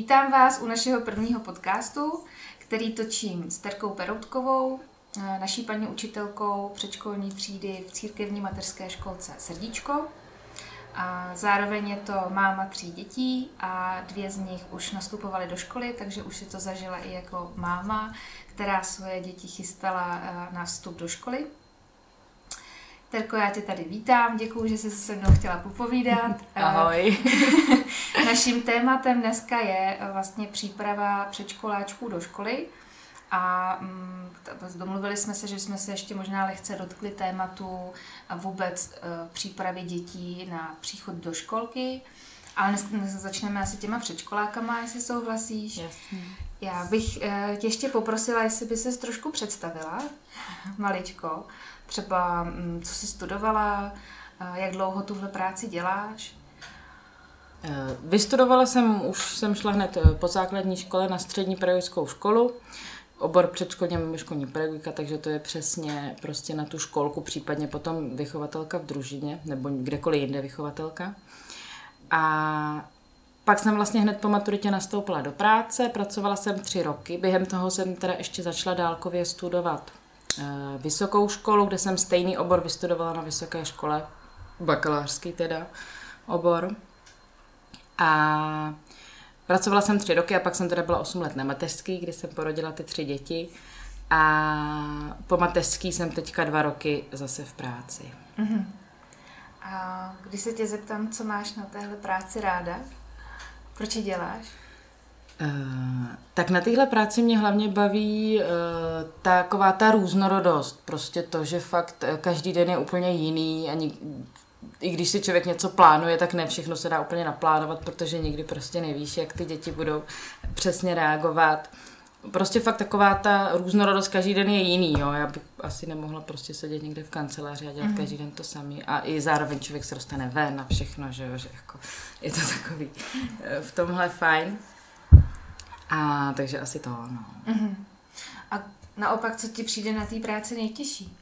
Vítám vás u našeho prvního podcastu, který točím s Terkou Peroutkovou, eh, naší paní učitelkou předškolní třídy v církevní mateřské školce Srdíčko. A zároveň je to máma tří dětí a dvě z nich už nastupovaly do školy, takže už si to zažila i jako máma, která svoje děti chystala eh, na vstup do školy. Terko, já tě tady vítám, děkuji, že jsi se mnou chtěla popovídat. Ahoj. Naším tématem dneska je vlastně příprava předškoláčků do školy. A mm, domluvili jsme se, že jsme se ještě možná lehce dotkli tématu vůbec e, přípravy dětí na příchod do školky. Ale dnes, začneme asi těma předškolákama, jestli souhlasíš. Jasně. Já bych tě ještě poprosila, jestli by se trošku představila, maličko. Třeba, mm, co jsi studovala, jak dlouho tuhle práci děláš? Eh, vystudovala jsem, už jsem šla hned eh, po základní škole na střední pedagogickou školu, obor předškolní a školní pedagogika, takže to je přesně prostě na tu školku, případně potom vychovatelka v družině, nebo kdekoliv jinde vychovatelka. A pak jsem vlastně hned po maturitě nastoupila do práce, pracovala jsem tři roky, během toho jsem teda ještě začala dálkově studovat vysokou školu, kde jsem stejný obor vystudovala na vysoké škole, bakalářský teda obor. A pracovala jsem tři roky a pak jsem teda byla 8 let na mateřský, kdy jsem porodila ty tři děti. A po mateřský jsem teďka dva roky zase v práci. Uh-huh. A když se tě zeptám, co máš na téhle práci ráda, proč ji děláš? Uh, tak na téhle práci mě hlavně baví uh, taková ta různorodost. Prostě to, že fakt každý den je úplně jiný. Ani i když si člověk něco plánuje, tak ne všechno se dá úplně naplánovat, protože nikdy prostě nevíš, jak ty děti budou přesně reagovat. Prostě fakt taková ta různorodost každý den je jiný, jo. Já bych asi nemohla prostě sedět někde v kanceláři a dělat mm. každý den to samý. A i zároveň člověk se dostane ven a všechno, že jo, že jako je to takový eh, v tomhle fajn. A takže asi to, no. Mm-hmm. A naopak, co ti přijde na té práci nejtěžší?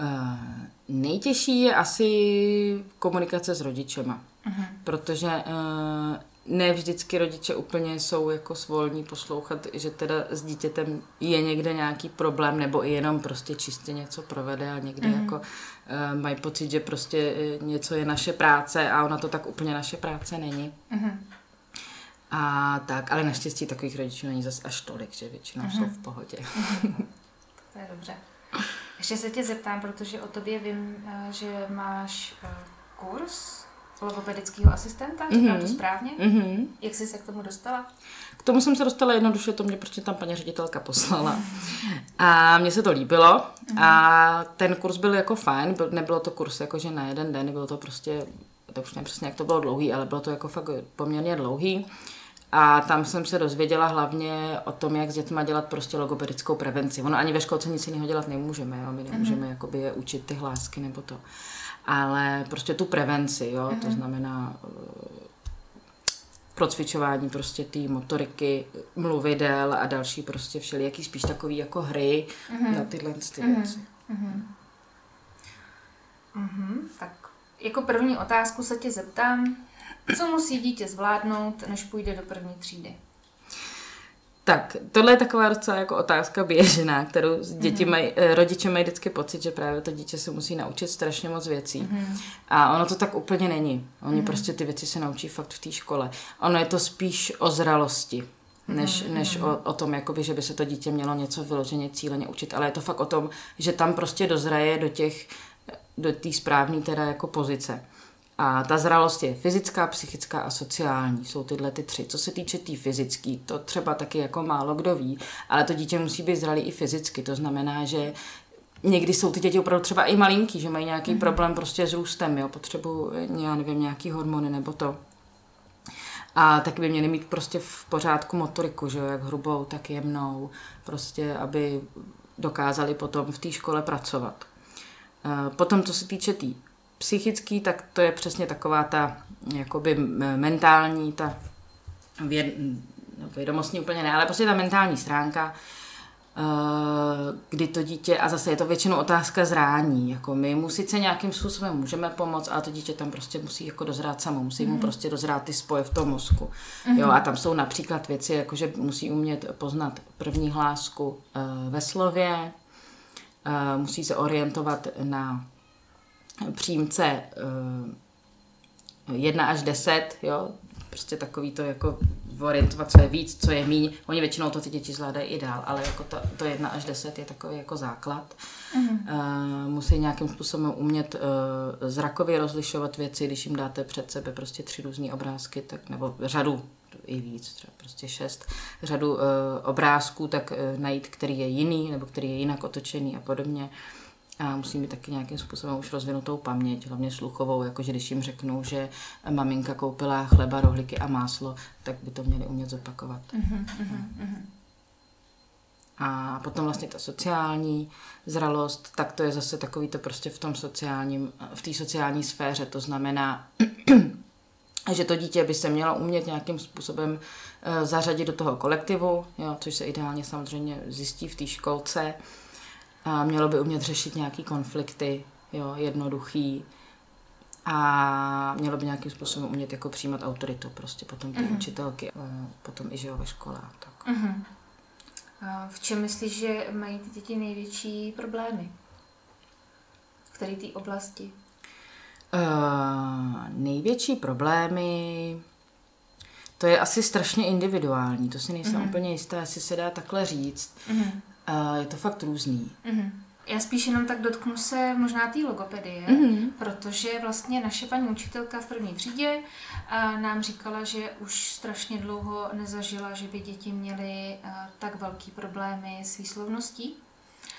Uh, nejtěžší je asi komunikace s rodičema, uh-huh. protože uh, ne vždycky rodiče úplně jsou jako svolní poslouchat, že teda s dítětem je někde nějaký problém, nebo i jenom prostě čistě něco provede a někde uh-huh. jako uh, mají pocit, že prostě něco je naše práce a ona to tak úplně naše práce není. Uh-huh. A tak, ale naštěstí takových rodičů není zas až tolik, že většinou uh-huh. jsou v pohodě. To je dobře. Ještě se tě zeptám, protože o tobě vím, eh, že máš eh, kurz logopedického asistenta, říkám mm-hmm. to mhm. správně? Mm-hmm. Jak jsi se k tomu dostala? K tomu jsem se dostala jednoduše, to mě prostě tam paní ředitelka poslala. A mně se to líbilo mm-hmm. a ten kurz byl jako fajn, byl, nebylo to kurz jakože na jeden den, bylo to prostě, to už nevím přesně, jak to bylo dlouhý, ale bylo to jako fakt poměrně dlouhý. A tam jsem se dozvěděla hlavně o tom, jak s dětma dělat prostě logopedickou prevenci. Ono ani ve školce nic jiného dělat nemůžeme, jo? my nemůžeme mm-hmm. jakoby je učit ty hlásky nebo to. Ale prostě tu prevenci, jo? Mm-hmm. to mhm. znamená uh, procvičování prostě té motoriky, mluvidel a další prostě všelijaký spíš takový jako hry mm-hmm. na tyhle ty mm-hmm. věci. Mm-hmm. Mm-hmm. Tak jako první otázku se tě zeptám, co musí dítě zvládnout, než půjde do první třídy? Tak, tohle je taková docela jako otázka běžná, kterou děti mm. mají, eh, rodiče mají vždycky pocit, že právě to dítě se musí naučit strašně moc věcí. Mm. A ono to tak úplně není. Oni mm. prostě ty věci se naučí fakt v té škole. Ono je to spíš o zralosti než, mm. než o, o tom, jakoby, že by se to dítě mělo něco vyloženě cíleně učit, ale je to fakt o tom, že tam prostě dozraje do těch, do té správné teda jako pozice. A ta zralost je fyzická, psychická a sociální. Jsou tyhle ty tři. Co se týče té tý fyzické, to třeba taky jako málo kdo ví, ale to dítě musí být zralý i fyzicky. To znamená, že někdy jsou ty děti opravdu třeba i malinký, že mají nějaký mm-hmm. problém prostě s růstem, jo, potřebu, já nevím, nějaký hormony nebo to. A taky by měli mít prostě v pořádku motoriku, že jo, jak hrubou, tak jemnou, prostě, aby dokázali potom v té škole pracovat. Potom, co se týče té tý psychický, tak to je přesně taková ta jakoby mentální, ta věd, no, vědomostní úplně ne, ale prostě ta mentální stránka. kdy to dítě, a zase je to většinou otázka zrání, jako my mu sice nějakým způsobem můžeme pomoct, ale to dítě tam prostě musí jako dozrát samo, musí mm-hmm. mu mhm. prostě dozrát ty spoje v tom mozku. Mm-hmm. Jo, a tam jsou například věci, jako že musí umět poznat první hlásku uh, ve slově, uh, musí se orientovat na příjmce uh, 1 až 10, jo, prostě takový to jako orientovat, co je víc, co je míň. Oni většinou to ty děti zvládají i dál, ale jako to, to jedna až deset je takový jako základ. Mm-hmm. Uh, musí nějakým způsobem umět uh, zrakově rozlišovat věci, když jim dáte před sebe prostě tři různé obrázky, tak nebo řadu i víc, třeba prostě šest, řadu uh, obrázků, tak uh, najít, který je jiný, nebo který je jinak otočený a podobně. Uh, a musí mít taky nějakým způsobem už rozvinutou paměť, hlavně sluchovou, jakože když jim řeknou, že maminka koupila chleba, rohlíky a máslo, tak by to měli umět zopakovat. Uh-huh, uh-huh. A potom vlastně ta sociální zralost, tak to je zase takový to prostě v tom sociálním, v té sociální sféře, to znamená, že to dítě by se mělo umět nějakým způsobem eh, zařadit do toho kolektivu, jo, což se ideálně samozřejmě zjistí v té školce, a mělo by umět řešit nějaký konflikty, jo, jednoduchý. A mělo by nějakým způsobem umět jako přijímat autoritu, prostě potom ty uh-huh. učitelky, potom i že jo, ve škole. Tak. A v čem myslíš, že mají ty děti největší problémy? V které té oblasti? Uh, největší problémy, to je asi strašně individuální, to si nejsem uh-huh. úplně jistá, jestli se dá takhle říct. Uh-huh. Uh, je to fakt různý. Mm-hmm. Já spíš jenom tak dotknu se možná té logopedie, mm-hmm. protože vlastně naše paní učitelka v první třídě uh, nám říkala, že už strašně dlouho nezažila, že by děti měly uh, tak velký problémy s výslovností,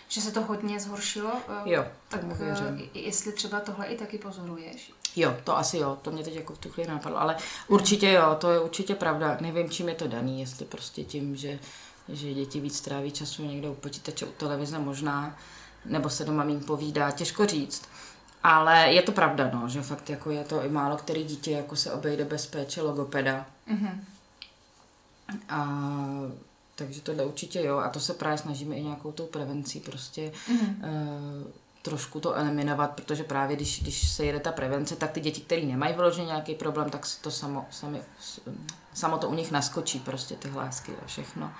že se to hodně zhoršilo. Uh, jo, tak uh, jestli třeba tohle i taky pozoruješ. Jo, to asi jo, to mě teď jako v tu chvíli napadlo, ale určitě jo, to je určitě pravda. Nevím, čím je to daný, jestli prostě tím, že že děti víc tráví času někde u počítače, u televize možná, nebo se doma méně povídá, těžko říct. Ale je to pravda, no, že fakt jako je to i málo který dítě jako se obejde bez péče logopeda. Mm-hmm. A takže tohle určitě jo. A to se právě snažíme i nějakou tou prevencí prostě mm-hmm. uh, trošku to eliminovat, protože právě když, když se jede ta prevence, tak ty děti, které nemají vyloženě nějaký problém, tak to samo, sami, samo to u nich naskočí, prostě ty hlásky a všechno.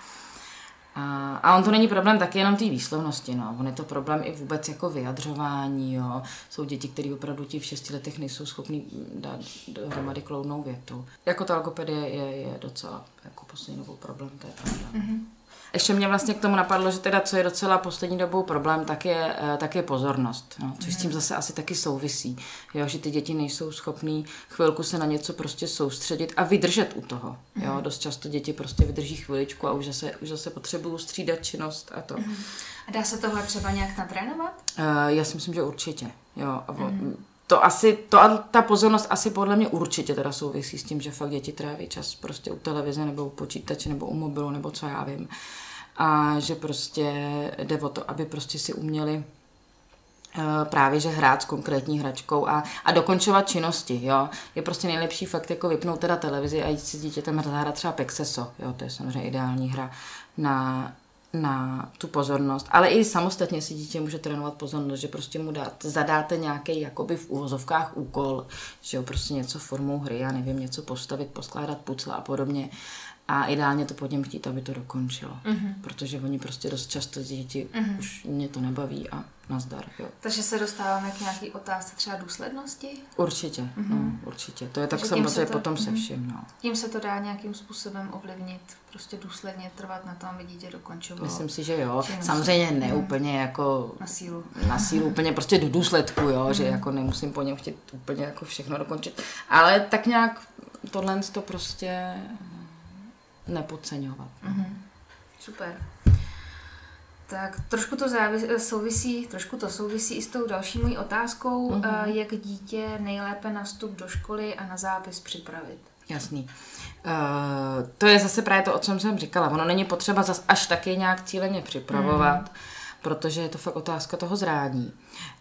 A, a on to není problém taky jenom té výslovnosti, no. On je to problém i vůbec jako vyjadřování, jo. Jsou děti, které opravdu ti v šesti letech nejsou schopní dát dohromady kloudnou větu. Jako ta logopedie je, je docela jako poslední problém, to je pravda. Mm-hmm. Ještě mě vlastně k tomu napadlo, že teda co je docela poslední dobou problém, tak je, eh, tak je pozornost, no, což s tím zase asi taky souvisí, jo, že ty děti nejsou schopní chvilku se na něco prostě soustředit a vydržet u toho. Jo. Dost často děti prostě vydrží chviličku a už zase, už zase potřebují střídat činnost a to. Mhm. A dá se tohle třeba nějak natrénovat? Uh, já si myslím, že určitě. Jo. A mm to asi, to ta pozornost asi podle mě určitě teda souvisí s tím, že fakt děti tráví čas prostě u televize nebo u počítače nebo u mobilu nebo co já vím. A že prostě jde o to, aby prostě si uměli eh, právě, že hrát s konkrétní hračkou a, a dokončovat činnosti, jo. Je prostě nejlepší fakt jako vypnout teda televizi a jít si s dítětem zahrát třeba Pexeso, jo, to je samozřejmě ideální hra na, na tu pozornost, ale i samostatně si dítě může trénovat pozornost, že prostě mu dát, zadáte nějaký jakoby v úvozovkách úkol, že jo, prostě něco formou hry, já nevím, něco postavit, poskládat pucle a podobně a ideálně to pod něm chtít, aby to dokončilo. Mm-hmm. Protože oni prostě dost často děti mm-hmm. už mě to nebaví a nazdar. Jo. Takže se dostáváme k nějaký otázce třeba důslednosti? Určitě, mm-hmm. no, určitě. To je tak samozřejmě to, potom mm-hmm. se vším. No. Tím se to dá nějakým způsobem ovlivnit, prostě důsledně trvat na tom, aby dítě dokončovalo. Myslím si, že jo. Činnost. Samozřejmě ne mm-hmm. úplně jako... Na sílu. Na sílu, úplně prostě do důsledku, jo, mm-hmm. že jako nemusím po něm chtít úplně jako všechno dokončit. Ale tak nějak tohle to prostě nepodceňovat. Mm-hmm. Super. Tak trošku to závis, souvisí, trošku to souvisí i s tou další mojí otázkou, mm-hmm. jak dítě nejlépe na vstup do školy a na zápis připravit. Jasný. Uh, to je zase právě to, o čem jsem říkala. Ono není potřeba zas až taky nějak cíleně připravovat, mm. protože je to fakt otázka toho zrání.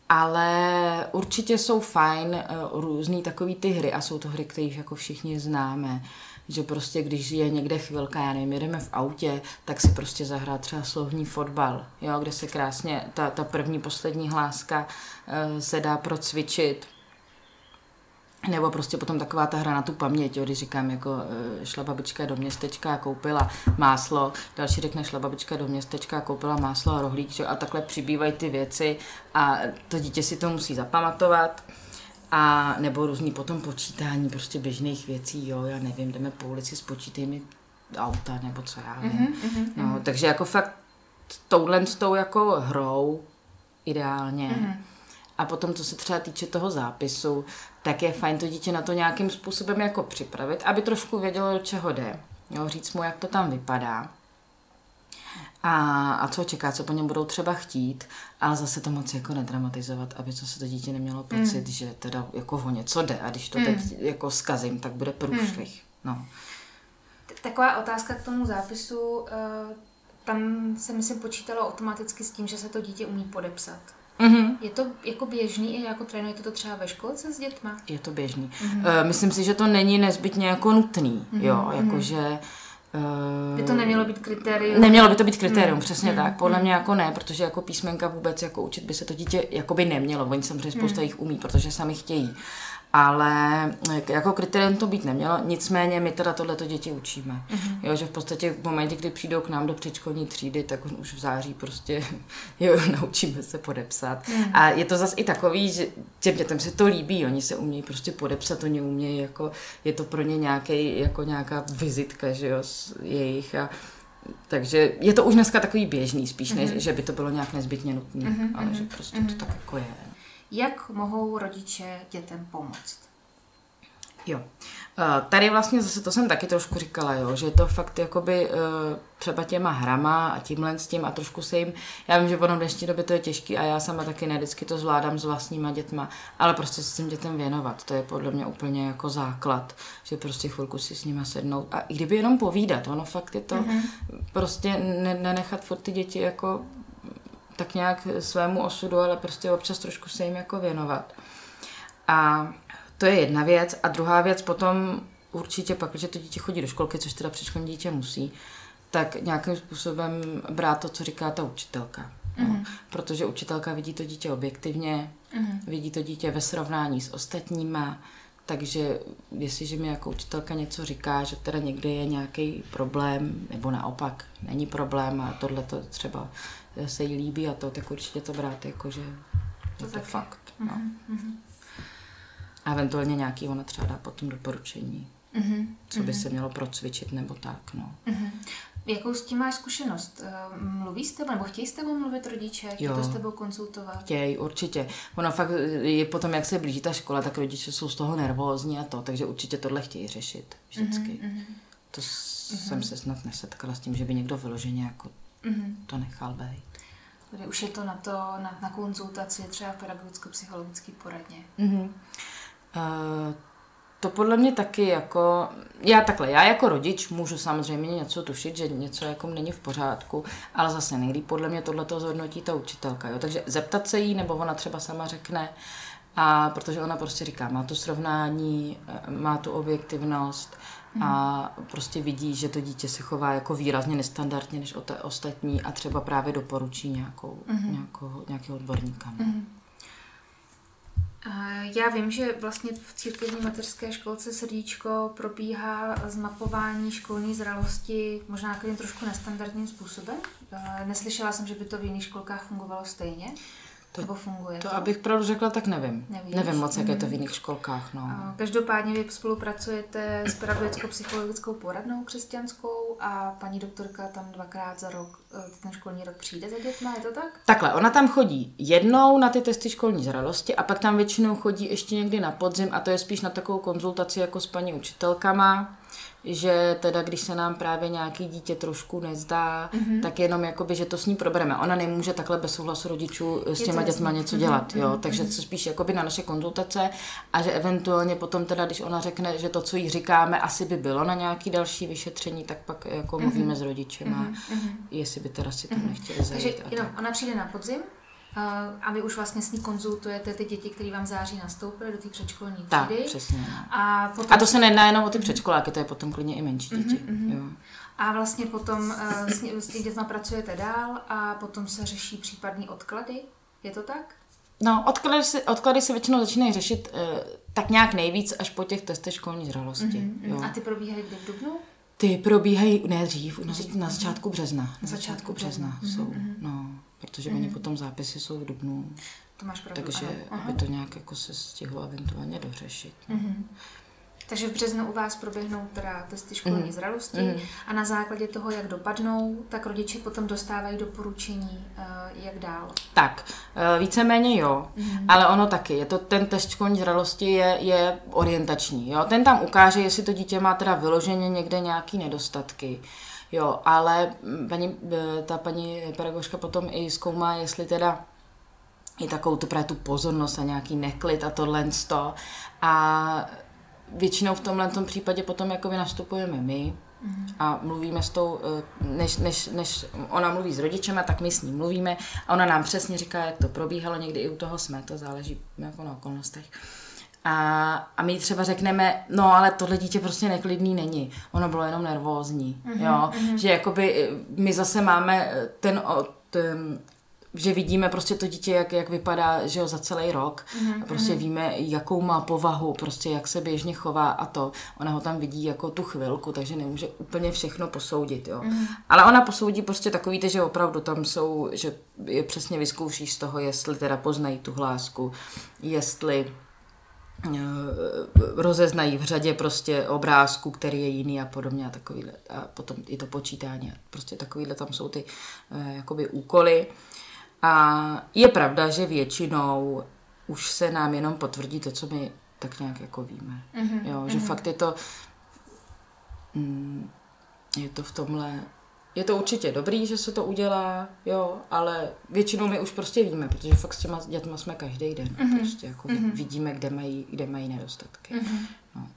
Ale určitě jsou fajn uh, různý takový ty hry a jsou to hry, které jako všichni známe že prostě když je někde chvilka, já nevím, jedeme v autě, tak si prostě zahrá třeba slovní fotbal, jo, kde se krásně ta, ta první, poslední hláska uh, se dá procvičit. Nebo prostě potom taková ta hra na tu paměť, jo, když říkám, jako eh, šla babička do městečka a koupila máslo, další řekne, šla babička do městečka a koupila máslo a rohlík, že? a takhle přibývají ty věci a to dítě si to musí zapamatovat. A nebo různý potom počítání prostě běžných věcí, jo, já nevím, jdeme po ulici, spočítej mi auta, nebo co já vím. Mm-hmm, no, mm-hmm. takže jako fakt touhle s tou jako hrou ideálně. Mm-hmm. A potom, co se třeba týče toho zápisu, tak je fajn to dítě na to nějakým způsobem jako připravit, aby trošku vědělo, do čeho jde. Jo, říct mu, jak to tam vypadá a, a co čeká, co po něm budou třeba chtít, ale zase to moc jako nedramatizovat, aby to se to dítě nemělo pocit, mm. že teda jako o něco jde a když to mm. teď jako skazím, tak bude průšvih. Mm. No. Taková otázka k tomu zápisu, eh, tam se myslím počítalo automaticky s tím, že se to dítě umí podepsat. Mm-hmm. Je to jako běžný i jako trénujete to třeba ve školce s dětma? Je to běžný. Mm-hmm. Uh, myslím si, že to není nezbytně jako nutný, mm-hmm. jo, jakože mm-hmm by to nemělo být kritérium? Nemělo by to být kritérium, mm. přesně mm. tak. Podle mm. mě jako ne, protože jako písmenka vůbec jako učit by se to dítě jako by nemělo. Oni samozřejmě spousta mm. jich umí, protože sami chtějí ale jako kritérium to být nemělo, nicméně my teda tohleto děti učíme. Mm-hmm. Jo, že v podstatě v momentě, kdy přijdou k nám do předškolní třídy, tak už v září prostě jo, naučíme se podepsat. Mm-hmm. A je to zase i takový, že těm dětem se to líbí, oni se umějí prostě podepsat, oni umějí, jako, je to pro ně nějaký, jako nějaká vizitka, že jo, jejich a takže je to už dneska takový běžný spíš, mm-hmm. než že by to bylo nějak nezbytně nutné, mm-hmm. ale že prostě mm-hmm. to tak jako je. Jak mohou rodiče dětem pomoct? Jo. Eh, tady vlastně zase to jsem taky trošku říkala, jo, že je to fakt jakoby eh, třeba těma hrama a tímhle s tím a trošku se jim, já vím, že v dnešní době to je těžký a já sama taky ne vždycky to zvládám s vlastníma dětma, ale prostě se s tím dětem věnovat, to je podle mě úplně jako základ, že prostě chvilku si s nima sednout a i kdyby jenom povídat, ono fakt je to mm-hmm. prostě ne, nenechat furt ty děti jako tak nějak svému osudu, ale prostě občas trošku se jim jako věnovat. A to je jedna věc. A druhá věc potom určitě pak, že to dítě chodí do školky, což teda předškolní dítě musí, tak nějakým způsobem brát to, co říká ta učitelka. Mm-hmm. No. Protože učitelka vidí to dítě objektivně, mm-hmm. vidí to dítě ve srovnání s ostatníma, takže jestliže mi jako učitelka něco říká, že teda někde je nějaký problém, nebo naopak není problém a tohle to třeba se jí líbí a to, tak určitě to brát jako, že to je to fakt. No. Mm-hmm. A eventuálně nějaký ona třeba dá potom doporučení, mm-hmm. co by mm-hmm. se mělo procvičit nebo tak, no. Mm-hmm. Jakou s tím máš zkušenost? Eh, mluví s tebou, nebo chtějí s tebou mluvit rodiče? Chtějí to s tebou konzultovat? Chtějí, určitě. Ono fakt je potom, jak se blíží ta škola, tak rodiče jsou z toho nervózní a to, takže určitě tohle chtějí řešit vždycky. Mm-hmm. To mm-hmm. jsem se snad nesetkala s tím, že by někdo vyloženě jako mm-hmm. to nechal být. Tady už je to na to, na, na konzultaci třeba pedagogicko-psychologický poradně. Mm-hmm. Uh, to podle mě taky jako, já takhle, já jako rodič můžu samozřejmě něco tušit, že něco jako není v pořádku, ale zase nejlíp podle mě tohle zhodnotí ta učitelka, jo? takže zeptat se jí, nebo ona třeba sama řekne, a protože ona prostě říká, má to srovnání, eh, má tu objektivnost, a prostě vidí, že to dítě se chová jako výrazně nestandardně než o té ostatní a třeba právě doporučí nějakou, mm-hmm. nějakou, nějakého odborníka. Mm-hmm. Já vím, že vlastně v církevní mateřské školce Srdíčko probíhá zmapování školní zralosti možná takovým trošku nestandardním způsobem. Neslyšela jsem, že by to v jiných školkách fungovalo stejně. To, Nebo funguje to? To, abych pravdu řekla, tak nevím. Nevíš? Nevím moc, jak mm. je to v mhm. jiných školkách. No. Každopádně vy spolupracujete s pedagogicko-psychologickou poradnou křesťanskou a paní doktorka tam dvakrát za rok, eh, ten školní rok přijde za dětma, je to tak? Takhle, ona tam chodí jednou na ty testy školní zralosti a pak tam většinou chodí ještě někdy na podzim a to je spíš na takovou konzultaci jako s paní učitelkama že teda když se nám právě nějaký dítě trošku nezdá, mm-hmm. tak jenom jakoby, že to s ní probereme. Ona nemůže takhle bez souhlasu rodičů s těma dětma něco mhm, dělat, mm-hmm. jo, takže mm-hmm. spíš jakoby na naše konzultace a že eventuálně potom teda, když ona řekne, že to, co jí říkáme, asi by bylo na nějaký další vyšetření, tak pak jako mm-hmm. mluvíme s rodičem, mm-hmm. jestli by teda si tam mm-hmm. nechtěli zajít. Takže jenom, ona přijde na podzim, A vy už vlastně s ní konzultujete ty děti, které vám září nastoupily do té předškolní třídy. Tak, přesně. no. A, potom... A to se nejedná jenom o ty předškoláky, to je potom klidně i menší děti. Mhm, Jo. a vlastně potom uh, s, s těmi dětmi pracujete dál a potom se řeší případný odklady. Je to tak? No, odklady se, odklady se většinou začínají řešit eh, tak nějak nejvíc až po těch testech školní zralosti. Jo. A ty probíhají kdy v Dubnu? Ty probíhají ne dřív, na, na začátku března. Na začátku března. března jsou, no, protože oni potom zápisy jsou v dubnu, To máš pravdu, takže ano. Aby to nějak jako se stihlo eventuálně dořešit. no. Takže v březnu u vás proběhnou teda testy školní Mhm. zralosti Mhm. a na základě toho, jak dopadnou, tak rodiče potom dostávají doporučení, eh, jak dál. Tak, eh, víceméně jo, ale ono taky, je to, ten test školní zralosti je, je orientační, jo, ten tam ukáže, jestli to dítě má teda vyloženě někde nějaký nedostatky, jo, ale paní, eh, ta paní pedagožka potom i zkoumá, jestli teda i takovou tu, právě tu pozornost a nějaký neklid a tohle to. A většinou v tomhle tom případě potom jakoby nastupujeme my a mluvíme s tou, eh, než, než, než ona mluví s rodičema, tak my s ní mluvíme a ona nám přesně říká, jak to probíhalo, někdy i u toho jsme, to záleží jako na okolnostech. A, a my třeba řekneme, no ale tohle dítě prostě neklidný není, ono bylo jenom nervózní, jo, že jakoby eh, my zase máme eh, ten, ten že vidíme prostě to dítě, jak, jak vypadá, že jo, za celý rok. A prostě víme, jakou má povahu, prostě jak se běžně chová a to. Ona ho tam vidí jako tu chvilku, takže nemůže úplně všechno posoudit, jo. Ale ona posoudí prostě takový, ty, že opravdu tam jsou, že je přesně vyzkouší z toho, jestli teda poznají tu hlásku, jestli rozeznají v řadě prostě obrázku, který je jiný a podobně a takovýhle. A potom i to počítání. Prostě takovýhle tam jsou ty eh, jakoby úkoly. A je pravda, že většinou už se nám jenom potvrdí to, co my tak nějak jako víme. Mm-hmm. Jo, že mm-hmm. fakt je to mm, je to v tomhle je to určitě dobrý, že se to udělá, jo, ale většinou my už prostě víme, protože fakt s těma dětma jsme každý den. Mm-hmm. Prostě jako mm-hmm. vidíme, kde mají, kde mají nedostatky. Mm-hmm. No.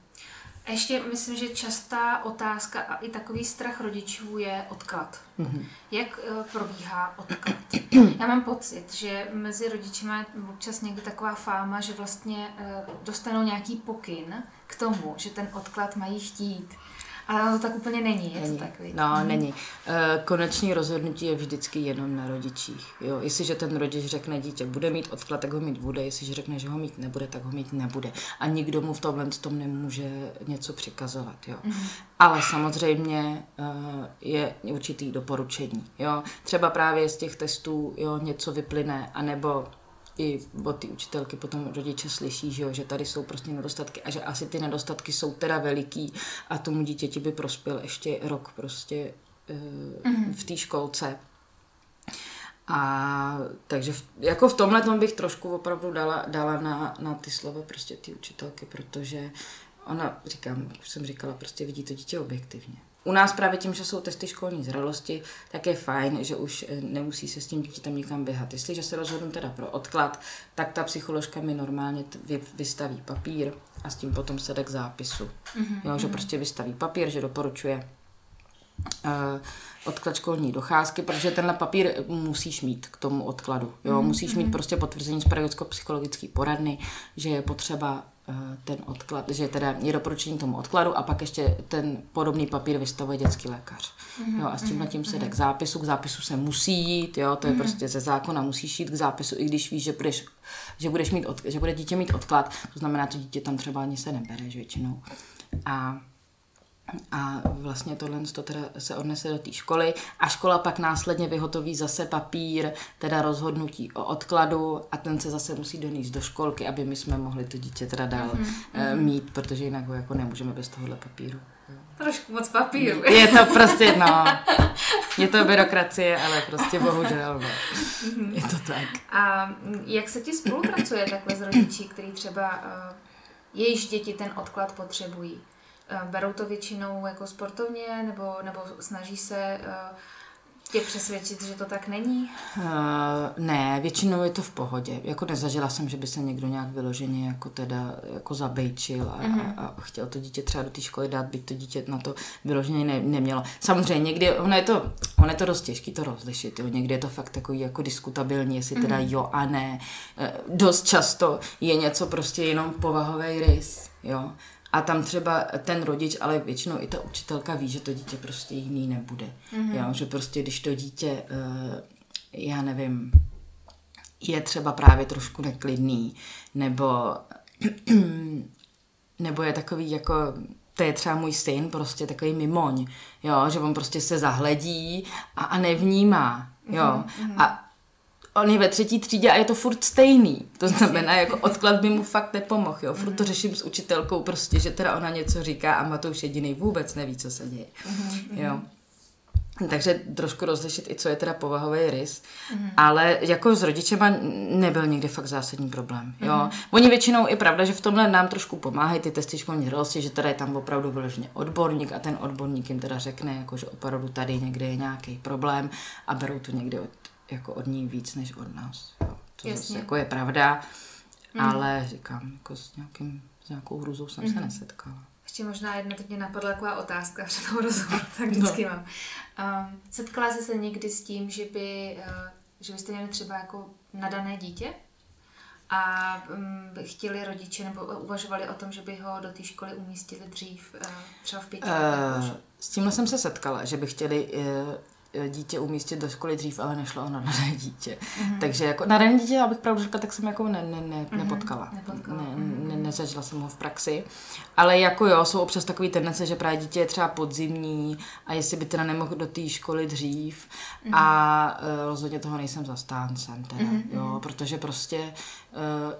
A ještě myslím, že častá otázka a i takový strach rodičů je odklad. Mm-hmm. Jak eh, probíhá odklad? Já mám pocit, že mezi rodiči je občas někdy taková fáma, že vlastně eh, dostanou nějaký pokyn k tomu, že ten odklad mají chtít. Ale ono to tak úplně není, je Není. to tak? No, není. E, Koneční rozhodnutí je vždycky jenom na rodičích. Jo? Jestliže ten rodič řekne, dítě bude mít odklad, tak ho mít bude. Jestliže řekne, že ho mít nebude, tak ho mít nebude. A nikdo mu v tomhle tom nemůže něco přikazovat. Jo? Mm. Ale samozřejmě e, je určitý doporučení. Jo? Třeba právě z těch testů jo, něco vyplyne, anebo i od ty učitelky potom rodiče slyší, že, jo, že tady jsou prostě nedostatky a že asi ty nedostatky jsou teda veliký a tomu dítěti by prospěl ještě rok prostě uh, v té školce. A takže v, jako v tomhle tom bych trošku opravdu dala, dala na, na ty slova prostě ty učitelky, protože ona, říkám, jak už jsem říkala, prostě vidí to dítě objektivně. U nás právě tím, že jsou testy školní zralosti, tak je fajn, že už eh, nemusí se s tím dítětem nikam běhat. Jestliže se rozhodnu teda pro odklad, tak ta psycholožka mi normálně t- vystaví papír a s tím potom se jde k zápisu. Mm-hmm. Jo, že prostě vystaví papír, že doporučuje uh, odklad školní docházky, protože tenhle papír musíš mít k tomu odkladu. Jo? Musíš mít prostě potvrzení z pedagogicko-psychologické poradny, že je potřeba ten odklad, že teda je doporučení tomu odkladu a pak ještě ten podobný papír vystavuje dětský lékař. Jo? A s tím tím se jde k zápisu. K zápisu se musí jít, jo? to je prostě ze zákona, musíš jít k zápisu, i když víš, že budeš, že budeš mít od, že bude dítě mít odklad, to znamená, to dítě tam třeba ani se nebere, že většinou. A a vlastně tohle to teda se odnese do té školy a škola pak následně vyhotoví zase papír, teda rozhodnutí o odkladu a ten se zase musí donést do školky, aby my jsme mohli to dítě teda dál mm-hmm. mít, protože jinak ho jako nemůžeme bez tohohle papíru. Trošku moc papíru. Je to prostě, no, je to byrokracie, ale prostě bohužel, no. Je to tak. A jak se ti spolupracuje takhle s rodiči, který třeba uh, jejichž děti ten odklad potřebují? Uh, berou to většinou jako sportovně, nebo, nebo snaží se uh, tě přesvědčit, že to tak není? Uh, ne, většinou je to v pohodě. Jako nezažila jsem, že by se někdo nějak vyloženě jako teda jako zabejčil a, mm-hmm. a, a chtěl to dítě třeba do té školy dát, byť to dítě na to vyloženě ne, nemělo. Samozřejmě někdy, ono je to, ono je to dost těžké to rozlišit, jo. někdy je to fakt takový jako diskutabilní, jestli teda mm-hmm. jo a ne. Dost často je něco prostě jenom povahový rys, jo. A tam třeba ten rodič, ale většinou i ta učitelka ví, že to dítě prostě jiný nebude. Mm-hmm. Jo, že prostě když to dítě, uh, já nevím, je třeba právě trošku neklidný, nebo, nebo je takový jako, to je třeba můj syn, prostě takový mimoň, jo, že on prostě se zahledí a, a nevnímá, jo. Mm-hmm. A on je ve třetí třídě a je to furt stejný. To znamená, jako odklad by mu fakt nepomohl, jo. Furt to řeším s učitelkou prostě, že teda ona něco říká a Matouš jediný vůbec neví, co se děje, jo. Takže trošku rozlišit i, co je teda povahový rys. Mm. Ale jako s rodičema nebyl nikdy fakt zásadní problém. Jo. Mm. Oni většinou, i pravda, že v tomhle nám trošku pomáhají ty testy školní zralosti, že teda je tam opravdu vyloženě odborník a ten odborník jim teda řekne, jako, že opravdu tady někde je nějaký problém a berou to někde od jako od ní víc než od nás. Jo. To Jasně. zase jako je pravda, mm. ale říkám, jako s, nějakým, s nějakou hruzou jsem mm. se mhm. nesetkala. Ještě možná jedna teď mě napadla taková otázka před toho rozhovoru, tak vždycky no. mám. Um, setkala jsi se někdy s tím, že by, uh, že byste měli třeba jako nadané dítě a um, chtěli rodiče nebo uvažovali o tom, že by ho do té školy umístili dřív, uh, třeba v pěti uh, S tímhle jsem se setkala, že by chtěli uh, dítě umístit do školy dřív, ale nešlo o nadané dítě. Mm-hmm. Takže jako nadané dítě, abych pravdu řekla, tak jsem jako ne, ne, ne, mm-hmm. nepotkala. nepotkala. Ne, mhm. ne, nezažila jsem ho v praxi. Ale jako jo, jsou občas takové tendence, že právě dítě je třeba podzimní a jestli by teda nemohl do té školy dřív. Mm-hmm. A uh, rozhodně toho nejsem zastáncem teda, mm-hmm. jo, protože prostě uh,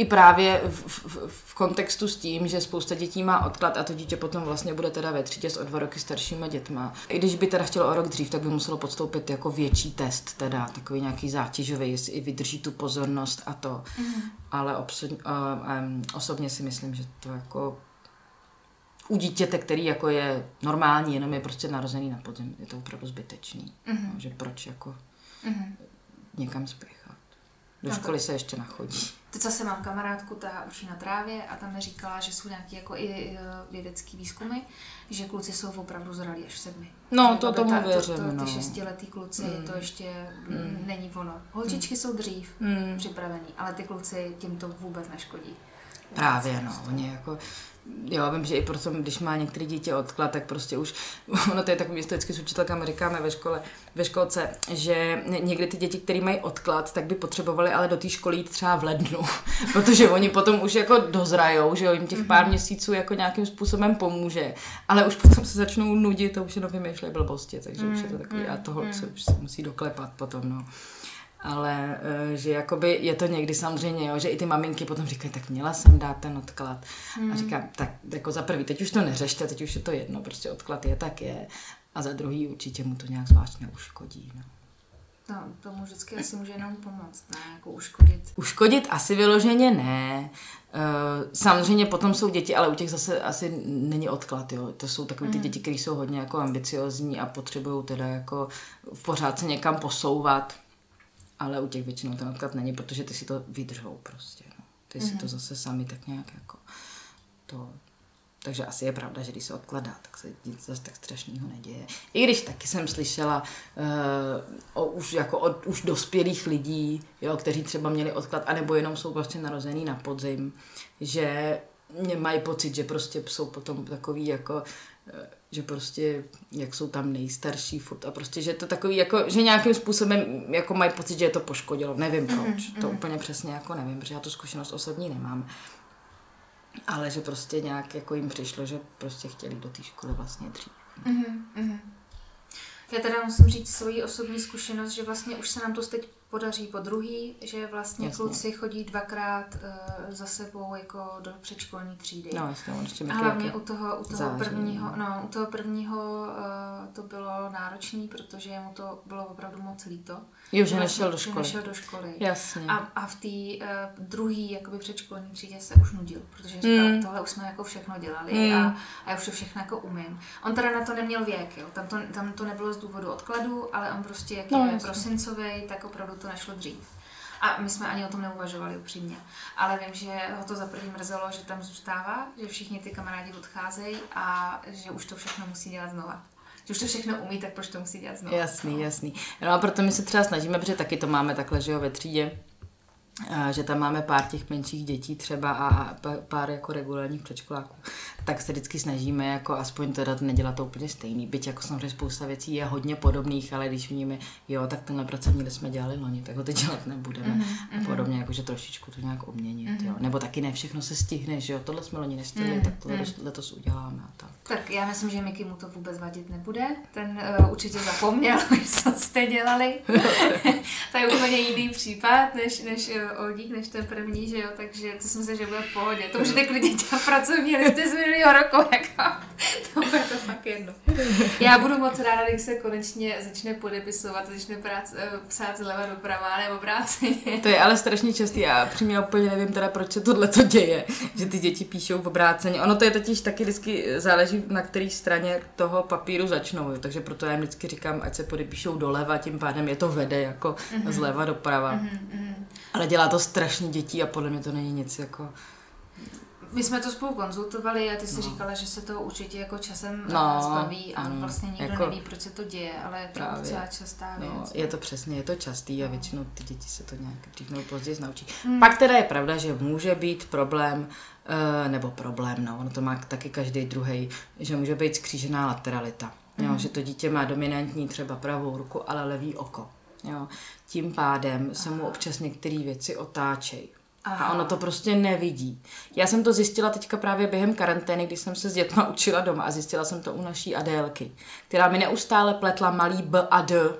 i právě v, v, v kontextu s tím, že spousta dětí má odklad a to dítě potom vlastně bude teda ve třídě s o dva roky staršíma dětma. I když by teda chtělo o rok dřív, tak by muselo podstoupit jako větší test, teda takový nějaký zátěžový, jestli i vydrží tu pozornost a to. Mm. Ale obsod, uh, um, osobně si myslím, že to jako u dítěte, který jako je normální, jenom je prostě narozený na podzim, je to opravdu zbytečný. Mm. No, že proč jako mm. někam spěchat. Do školy to... se ještě nachodí. Teď zase mám kamarádku, ta učí na trávě a tam mi říkala, že jsou nějaké jako i vědecké výzkumy, že kluci jsou opravdu zralí až v sedmi. No, to tomu ta, věřím, to, to, no. Ty šestiletý kluci, mm. to ještě mm. není ono. Holčičky mm. jsou dřív mm. připravený, ale ty kluci tím to vůbec neškodí. Právě, no, oni jako, jo, vím, že i proto, když má některé dítě odklad, tak prostě už, ono to je takový, to vždycky s učitelkami říkáme ve škole, ve školce, že někdy ty děti, které mají odklad, tak by potřebovali ale do té školy jít třeba v lednu, protože oni potom už jako dozrajou, že jo, jim těch pár mhm. měsíců jako nějakým způsobem pomůže, ale už potom se začnou nudit a už jenom vymýšlejí blbosti, takže mm, už je to takový, a toho se už se musí doklepat potom, no ale eh, že jakoby je to někdy samozřejmě, jo, že i ty maminky potom říkají, tak měla jsem dát ten odklad. Hmm. A říkám, tak jako za prvý, teď už to neřešte, teď už je to jedno, prostě odklad je, tak je. A za druhý určitě mu to nějak zvlášť neuškodí. No. No, tomu vždycky asi může jenom pomoct, ne? Jako uškodit. Uškodit asi vyloženě ne. Uh, samozřejmě potom jsou děti, ale u těch zase asi není odklad, jo. To jsou takové ty mm. děti, které jsou hodně jako ambiciozní a potřebují teda jako pořád se někam posouvat ale u těch většinou ten odklad není, protože ty si to vydržou prostě. No. Ty mm-hmm. si to mhm. zase sami tak nějak jako to... Takže asi je pravda, že když se odkladá, tak se nic zase tak strašného neděje. I když taky jsem slyšela uh, o, už, jako od už dospělých lidí, jo, kteří třeba měli odklad, anebo jenom jsou prostě narozený na podzim, že mají pocit, že prostě jsou potom takový jako že prostě, jak jsou tam nejstarší furt a prostě, že to takový, jako, že nějakým způsobem jako mají pocit, že je to poškodilo. Nevím mhm, proč, mm-hmm. to úplně přesně jako nevím, protože já tu zkušenost osobní nemám. Ale že prostě nějak jako jim přišlo, že prostě chtěli do té školy vlastně dřív. Mm-hmm. Já teda musím říct svoji osobní zkušenost, že vlastně už se nám to teď podaří po druhý, že vlastně Jasně. kluci chodí dvakrát uh, za sebou jako do předškolní třídy. No, jasně, on ještě A hlavně u toho, u toho září, prvního, no. no, u toho prvního uh, to bylo náročný, protože mu to bylo opravdu moc líto. Jo, že nešel do školy. Nešel do školy. Jasně. A, a v té uh, druhé jakoby předškolní třídě se už nudil, protože říkal, Mm. tohle už jsme jako všechno dělali Mm. a, a já už to všechno jako umím. On teda na to neměl věk, jo. Tam, to, tam to nebylo z důvodu odkladu, ale on prostě, jak No, je prosincový, tak opravdu to nešlo dřív. A my jsme ani o tom neuvažovali upřímně. Ale vím, že ho to za první mrzelo, že tam zůstává, že všichni ty kamarádi odcházejí a že už to všechno musí dělat znova. Už to všechno umí, tak proč to musí dělat znova? Jasný, jasný. No a proto my se třeba snažíme, protože taky to máme takhle, že jo, ve třídě, že tam máme pár těch menších dětí třeba a, pár jako regulárních předškoláků, tak se vždycky snažíme jako aspoň teda nedělat to úplně stejný. Byť jako samozřejmě spousta věcí je hodně podobných, ale když víme, jo, tak tenhle pracovní list jsme dělali loni, tak ho teď dělat nebudeme. Mm-hmm. A podobně, jakože trošičku to nějak obměnit, mm-hmm. jo. Nebo taky ne všechno se stihne, že jo, tohle jsme loni nestihli, Mm, tak tohle mm. letos uděláme a tak. Tak já myslím, že Miky mu to vůbec vadit nebude. Ten uh, určitě zapomněl, co jste dělali. to je úplně jiný případ, než, než uh, Oldík, než ten první, že jo, takže to si myslím, že bude v pohodě. To můžete klidně dělat pracovní listy z minulého roku, jako. to bude to fakt jedno. Já budu moc ráda, když se konečně začne podepisovat, začne prác, uh, psát zleva doprava, nebo obráceně. To je ale strašně častý a přímě úplně nevím teda, proč se tohle to děje, že ty děti píšou v obráceně. Ono to je totiž taky vždycky záleží, na které straně toho papíru začnou, jo. takže proto já jim vždycky říkám, ať se podepíšou doleva, tím pádem je to vede jako mm-hmm. zleva doprava. Mm-hmm. Ale dělá to strašně dětí a podle mě to není nic jako... My jsme to spolu konzultovali a ty jsi říkala, že se to určitě jako časem No, no, zbaví a ano, vlastně nikdo jako- neví, proč se to děje, ale je to Právě. docela častá věc. No, je to přesně, je to častý a většinou ty děti se to nějak dřív nebo později naučí. Hmm. Pak teda je pravda, že může být problém, eh, nebo problém, no, ono to má taky každý druhý, že může být skřížená lateralita. Jo, že to dítě má dominantní třeba pravou ruku, ale levý oko. Jo. Tím pádem se mu občas některé věci otáčejí. A Aha. ono to prostě nevidí. Já jsem to zjistila teďka právě během karantény, když jsem se s dětma učila doma a zjistila jsem to u naší Adélky, která mi neustále pletla malý B a D.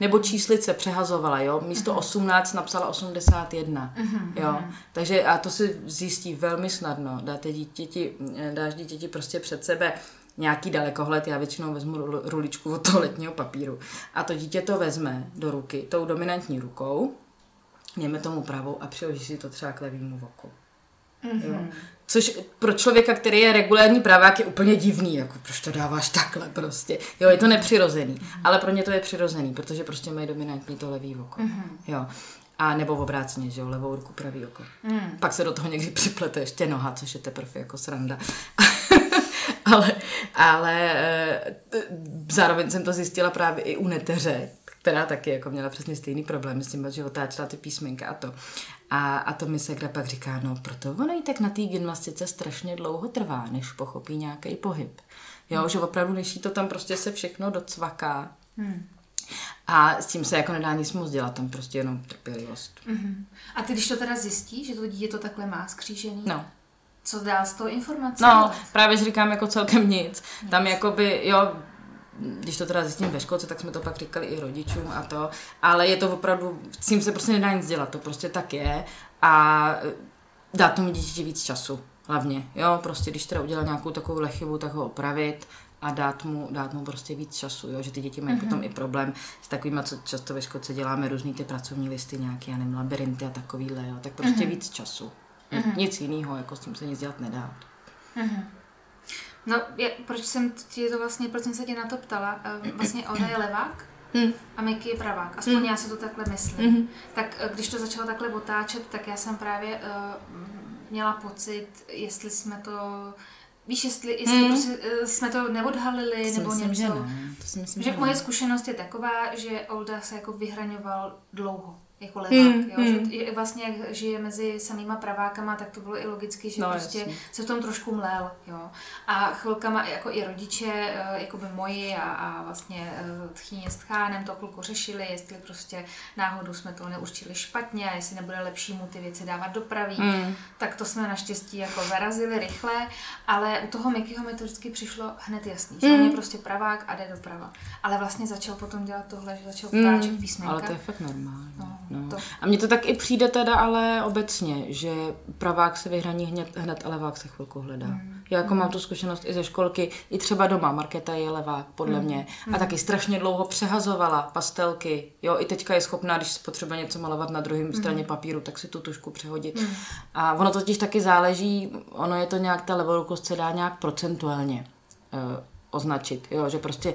Nebo číslice přehazovala, jo? Místo 18 napsala 81, jo? Takže a to si zjistí velmi snadno. Dáte dítěti, dáš dítěti prostě před sebe nějaký dalekohled, já většinou vezmu rul- ruličku od toaletního papíru a to dítě to vezme do ruky tou dominantní rukou, Měme tomu pravou a přiloží si to třeba k levému voku. Mhm. Jo. Což pro člověka, který je regulární pravák, je úplně divný, jako proč to dáváš takhle prostě. Jo, je to nepřirozený, Mhm. ale pro ně to je přirozený, protože prostě mají dominantní to levý oko. Mhm. Jo. A nebo v obráceně, že jo, levou ruku, pravý oko. Mm. Pak se do toho někdy připlete ještě noha, což je teprve jako sranda. ale ale eh, zároveň jsem to zjistila právě i u neteře, která taky jako měla přesně stejný problém s tím, že otáčela ty písmenka a to. A, a to mi se pak říká, no proto ono jí tak na té gymnastice strašně dlouho trvá, než pochopí nějaký pohyb. Jo, že opravdu, než jí to tam prostě se všechno docvaká. Hmm. A s tím se jako nedá nic moc dělat, tam prostě jenom trpělivost. Mhm. A ty, když to teda zjistí, že to dítě to takhle má skřížený, No. Co dál s tou informací? No, právě že říkám jako celkem nic. Tam jakoby, jo, když to teda zjistím ve školce, tak jsme to pak říkali i rodičům a to, ale je to opravdu, s tím se prostě nedá nic dělat, to prostě tak je a eh, dát tomu dítěti víc času, hlavně, jo, prostě když teda udělá nějakou takovou chybu, tak ho opravit a dát mu, dát mu prostě víc času, jo, že ty děti mají mm-hmm. potom i problém s takovými, co často ve školce děláme, různý ty pracovní listy, nějaké, já nevím, labirinty a takovýhle, jo, tak prostě mm-hmm. víc času. Mm-hmm. Nic jiného, jako s tím se nic dělat nedá. No, je, proč jsem ti to vlastně, proč jsem se tě na to ptala? Eh, Vlastně ona je levák Hmm. a Miky je pravák. Aspoň já si to takhle myslím. Mhm. Tak eh, když to začalo takhle otáčet, tak já jsem právě uh, měla pocit, jestli jsme to... Víš, jestli, jestli Hmm. prostě, uh, jsme to neodhalili, To nebo myslím, něco. že ne. To si myslím, Že že moje zkušenost je taková, že Olda se jako vyhraňoval dlouho. Jako levák, mm, jo? Mm. že vlastně jak žije mezi samýma pravákama, tak to bylo i logicky, že no, prostě jasný. se v tom trošku mlel, jo. A chvilkama jako i rodiče, eh, jako by moji a, a vlastně eh, tchýně s tchánem to chvilku řešili, jestli prostě náhodou jsme to neurčili špatně a jestli nebude lepší mu ty věci dávat do pravý, mm. tak to jsme naštěstí jako zarazili rychle, ale u toho Mikyho mi to vždycky přišlo hned jasný, že mm. on je prostě pravák a jde doprava. Ale vlastně začal potom dělat tohle, že začal ptáček mm. písmenka. Ale to je fakt normální. No. No. To. A mně to tak i přijde teda ale obecně, že pravák se vyhraní hned, hned a levák se chvilku hledá. Mm. Já jako mm. mám tu zkušenost i ze školky, i třeba doma, Markéta je levák, podle mm. mě. A mm. taky strašně dlouho přehazovala pastelky. Jo, i teďka je schopná, když potřebuje něco malovat na druhém mm. straně papíru, tak si tu tušku přehodit. Mm. A ono totiž taky záleží, ono je to nějak, ta levorukost se dá nějak procentuálně. Označit, jo, že prostě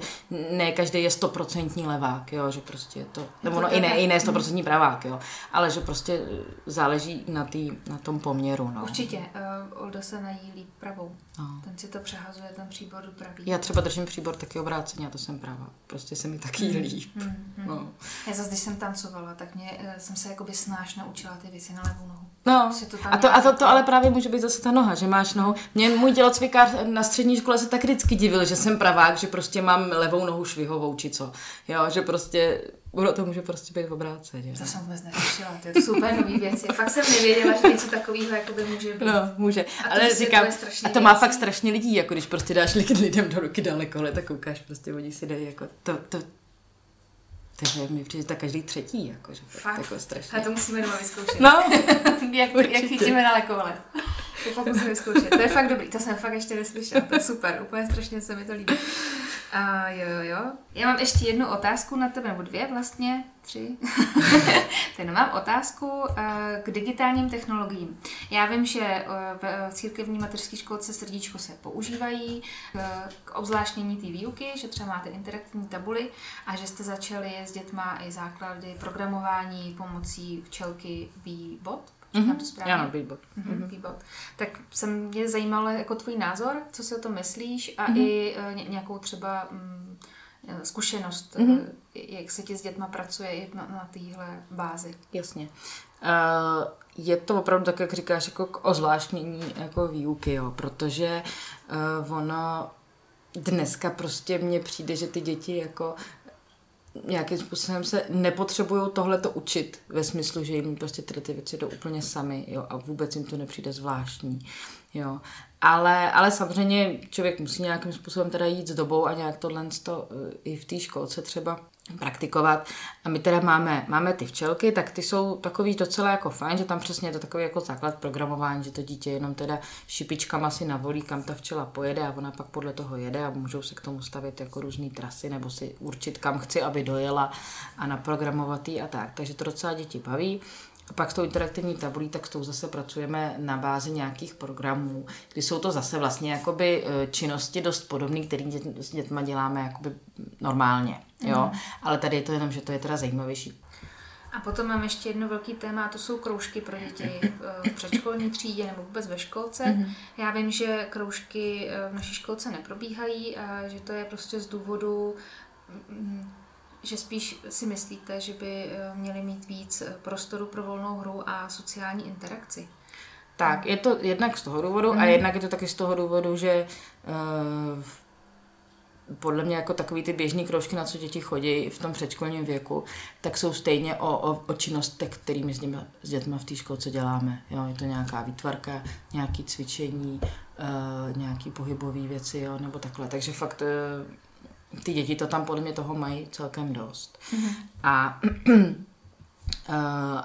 ne každý je stoprocentní levák, jo, že prostě je to, nebo no i ne, i ne stoprocentní pravák, jo, ale že prostě záleží na, tý, na tom poměru, no. Určitě, uh, Olda se nají líp pravou, no. ten si to přehazuje, ten příbor do pravý. Já třeba držím příbor taky obráceně a to jsem pravá, prostě se mi taky mm. líp, mm, mm. no. Já zase, když jsem tancovala, tak mě, uh, jsem se jakoby snáš naučila ty věci na levou nohu. No, to a, to, a to, to ale právě může být zase ta noha, že máš nohu. Mě můj tělocvikář na střední škole se tak vždycky divil, že jsem pravák, že prostě mám levou nohu švihovou, či co. Jo, že prostě ono to může prostě být v obráceně. To jsem vůbec neřešila, to je super nový věci. Fakt jsem nevěděla, že něco takového by může být. No, může. A ale říkám, a to má věcí. fakt strašně lidí, jako když prostě dáš lidem do ruky daleko, ale tak koukáš, prostě oni si dají jako to, to, takže mi přijde tak každý třetí, jako, že fakt, jako strašně. A to musíme doma vyzkoušet. No, jak, jak chytíme na lekovole. To fakt musíme vyzkoušet. To je fakt dobrý, to jsem fakt ještě neslyšela. To je super, úplně strašně se mi to líbí. A jo, jo, jo. Já mám ještě jednu otázku na tebe, nebo dvě vlastně, tři. Ten mám otázku eh, k digitálním technologiím. Já vím, že eh, v církevní mateřské školce srdíčko se používají eh, k obzvláštnění té výuky, že třeba máte interaktivní tabuly a že jste začali s dětma i základy programování pomocí včelky V-bot. Mm-hmm. to správně? Ano, Beatbot. Mm-hmm. Beatbot. Tak se mě zajímalo jako tvůj názor, co si o tom myslíš a mm-hmm. i uh, nějakou třeba um, zkušenost, mm-hmm. jak se ti s dětma pracuje i na, na téhle bázi. Jasně. Uh, je to opravdu tak, jak říkáš, jako k ozvláštnění jako výuky, jo, protože uh, ono dneska prostě mně přijde, že ty děti jako nějakým způsobem se nepotřebují tohleto učit ve smyslu, že jim prostě tyhle ty věci jdou úplně sami jo, a vůbec jim to nepřijde zvláštní. Jo. Ale, ale samozřejmě člověk musí nějakým způsobem teda jít s dobou a nějak tohle to eh, i v té školce třeba praktikovat. A my teda máme, máme ty včelky, tak ty jsou takový docela jako fajn, že tam přesně je to takový jako základ programování, že to dítě jenom teda šipičkama si navolí, kam ta včela pojede a ona pak podle toho jede a můžou se k tomu stavit jako různé trasy nebo si určit, kam chci, aby dojela a naprogramovat a tak. Takže to docela děti baví. A pak s tou interaktivní tabulí, tak s tou zase pracujeme na bázi nějakých programů, kdy jsou to zase vlastně jakoby e, činnosti dost podobné, které s dětma děláme jakoby normálně, jo. Mm. Ale tady je to jenom, že to je teda zajímavější. A potom mám ještě jedno velký téma, a to jsou kroužky pro děti v předškolní třídě nebo vůbec ve školce. Mm-hmm. Já vím, že kroužky e, v naší školce neprobíhají a že to je prostě z důvodu že spíš si myslíte, že by měli mít víc prostoru pro volnou hru a sociální interakci? Tak, je to jednak z toho důvodu mm. a mhm. jednak je to taky z toho důvodu, že uh, podle mě jako takový ty běžný kroužky, na co děti chodí v tom předškolním věku, tak jsou stejně o, o, o činnostech, kterými s, nimi, s dětmi v té školce děláme. Jo, je to nějaká výtvarka, nějaké cvičení, uh, nějaké pohybové věci, jo, nebo takhle. Takže fakt uh, ty děti to tam podle mě toho mají celkem dost. Mm-hmm. A Uh,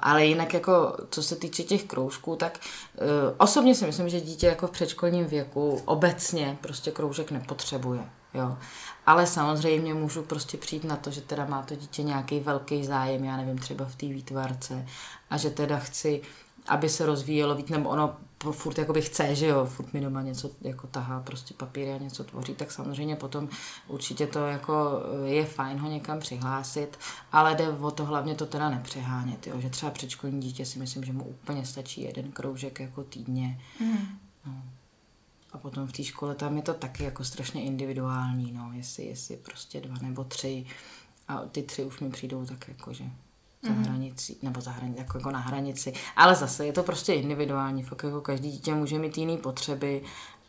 ale jinak jako, co se týče těch kroužků, tak uh, osobně si myslím, že dítě jako v předškolním věku obecně prostě kroužek nepotřebuje, jo. Ale samozřejmě můžu prostě přijít na to, že teda má to dítě nějaký velký zájem, já nevím, třeba v té výtvarce a že teda chci aby se rozvíjelo víc, nebo ono furt jakoby chce, že jo, furt mi doma něco jako tahá prostě papíry a něco tvoří, tak samozřejmě potom určitě to jako je fajn ho někam přihlásit, ale jde o to hlavně to teda nepřehánět, jo, že třeba předškolní dítě si myslím, že mu úplně stačí jeden kroužek jako týdně. Mm. No. A potom v té škole tam je to taky jako strašně individuální, no, jestli, jestli prostě dva nebo tři a ty tři už mi přijdou tak jako, že za mm. hranicí, nebo za hranici, jako, jako na hranici. Ale zase je to prostě individuální, fakt jako každý dítě může mít jiné potřeby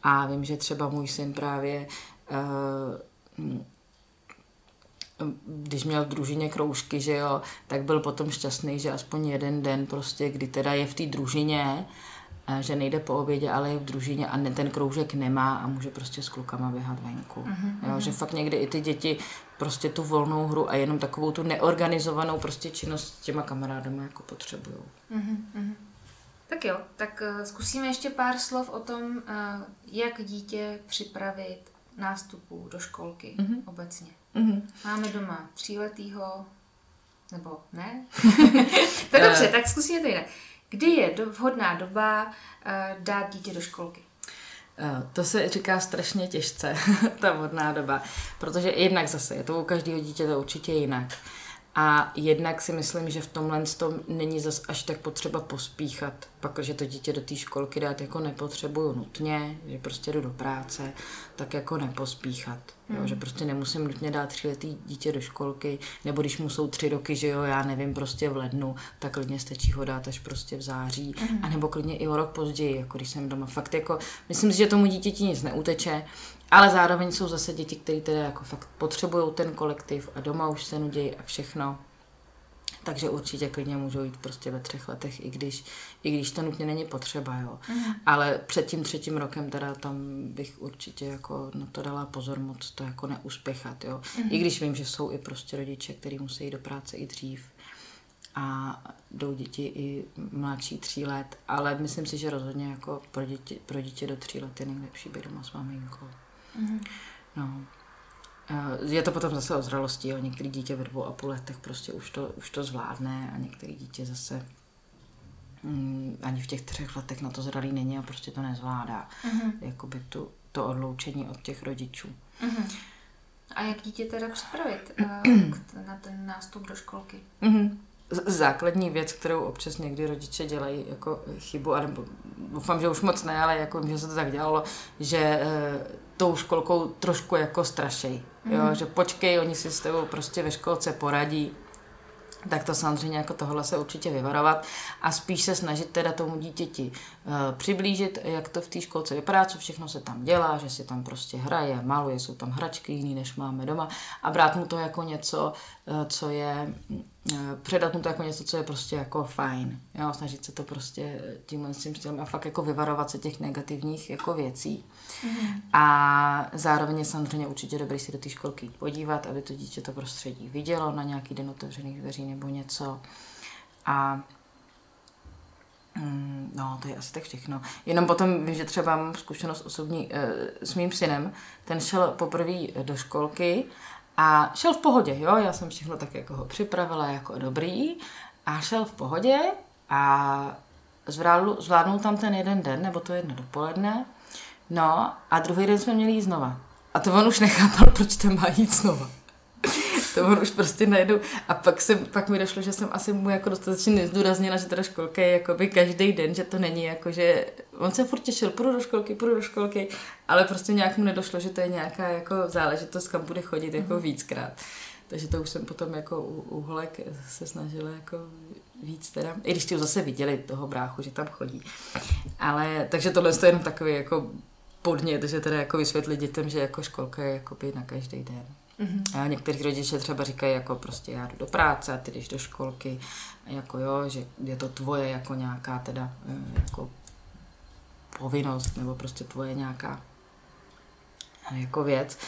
a vím, že třeba můj syn právě uh, když měl v družině kroužky, že jo, tak byl potom šťastný, že aspoň jeden den prostě, kdy teda je v té družině, že nejde po obědě, ale je v družině a ne, ten kroužek nemá a může prostě s klukama běhat venku. Mm-hmm. Jo, že fakt někdy i ty děti prostě tu volnou hru a jenom takovou tu neorganizovanou prostě činnost s těma kamarádama jako potřebují. Mm-hmm. Tak jo, tak uh, zkusíme ještě pár slov o tom, uh, jak dítě připravit nástupu do školky mm-hmm. obecně. Mm-hmm. Máme doma tříletýho, nebo ne? to je dobře, tak zkusíme to jinak. Kdy je do, vhodná doba uh, dát dítě do školky? Uh, to se říká strašně těžce, ta vhodná doba, protože jednak zase je to u každého dítěte určitě jinak. A jednak si myslím, že v tomhle tom není zas až tak potřeba pospíchat, pak, že to dítě do té školky dát jako nepotřebuju nutně, že prostě jdu do práce, tak jako nepospíchat. Mm. Jo, že hmm. prostě nemusím nutně dát tříletý dítě do školky, nebo když mu jsou tři roky, že jo, já nevím, prostě v lednu, tak klidně stačí ho dát až prostě v září, mm. anebo klidně i o rok později, jako když jsem doma. Fakt jako, myslím si, že tomu dítěti nic neuteče, ale zároveň jsou zase děti, které teda jako fakt potřebují ten kolektiv a doma už se nudějí a všechno. Takže určitě klidně můžou jít prostě ve třech letech, i když, i když to nutně není potřeba, jo. Mm. Ale před tím třetím rokem teda tam bych určitě jako na to dala pozor moc to jako neuspěchat, jo. Mm. I když vím, že jsou i prostě rodiče, kteří musí jít do práce i dřív a jdou děti i mladší tří let, ale myslím si, že rozhodně jako pro, děti, pro dítě do tří let je nejlepší být doma s maminkou. Mm. No. Je to potom zase o zralosti, jo. Některý dítě ve dvou a půl letech prostě už to, už to zvládne a některý dítě zase mm, ani v těch třech letech na to zralý není a prostě to nezvládá. Mm-hmm. Jakoby tu, to odloučení od těch rodičů. Mm-hmm. A jak dítě teda připravit uh, na ten nástup do školky? Mm-hmm základní věc, kterou občas někdy rodiče dělají jako chybu, a nebo doufám, že už moc ne, ale jako, že se to tak dělalo, že e, tou školkou trošku jako strašej. Mm. Jo, mhm. že počkej, oni si s tebou prostě ve školce poradí, tak to samozřejmě jako tohle se určitě vyvarovat a spíš se snažit teda tomu dítěti uh, přiblížit, jak to v té školce vypadá, co všechno se tam dělá, že si tam prostě hraje, maluje, jsou tam hračky jiný, než máme doma a brát mu to jako něco, uh, co je, předat mu to jako něco, co je prostě jako fajn, jo, snažit se to prostě tímhle s tím stylem a fakt jako vyvarovat se těch negativních jako věcí. Mm. A zároveň je samozřejmě určitě dobrý si do té školky podívat, aby to dítě to prostředí vidělo na nějaký den otevřených dveří nebo něco. A mm, No, to je asi tak všechno. Jenom potom vím, že třeba mám zkušenost osobní e, s mým synem. Ten šel poprvé do školky a šel v pohodě, jo. Já jsem všechno tak jako ho připravila jako dobrý a šel v pohodě a zvládl, zvládnul tam ten jeden den, nebo to jedno dopoledne. No a druhý den jsme měli jít znova. A to on už nechápal, proč tam má jít znova to on už prostě najdu. A pak, jsem, pak mi došlo, že jsem asi mu jako dostatečně nezdůraznila, že teda školka je jakoby každý den, že to není jako, že on se furt těšil, půjdu do školky, půjdu do školky, ale prostě nějak mu nedošlo, že to je nějaká jako záležitost, kam bude chodit jako mm-hmm. víckrát. Takže to už jsem potom jako u, u holek se snažila jako víc teda, i když ti zase viděli toho bráchu, že tam chodí. Ale, takže tohle je jenom takový jako podnět, že teda jako vysvětlit dětem, že jako školka je jakoby na každý den. Mm-hmm. A někteří rodiče třeba říkají, jako prostě já jdu do práce a ty jdeš do školky, jako jo, že je to tvoje jako nějaká teda eh, jako povinnost nebo prostě tvoje nějaká eh, jako věc.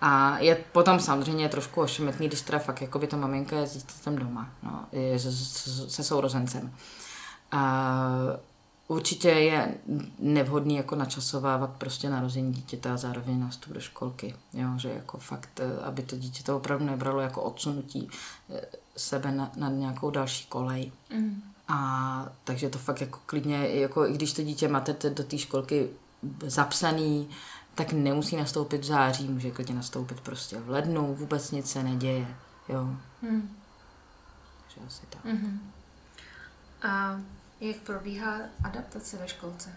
A je potom samozřejmě trošku ošemetný, když teda fakt jako by ta maminka je s dítětem doma, no, je se, se sourozencem. A Určitě je nevhodný jako načasovávat prostě narození dítěte a zároveň nástup do školky. Jo, že jako fakt, eh, aby to dítě to opravdu nebralo jako odsunutí eh, sebe na, na nějakou další kolej. Mm. A takže to fakt jako klidně, jako i když to dítě máte do té školky zapsaný, tak nemusí nastoupit v září, může klidně nastoupit prostě v lednu, vůbec nic se neděje. Jo. Mm. Takže asi tak. Mm-hmm. A jak probíhá adaptace ve školce?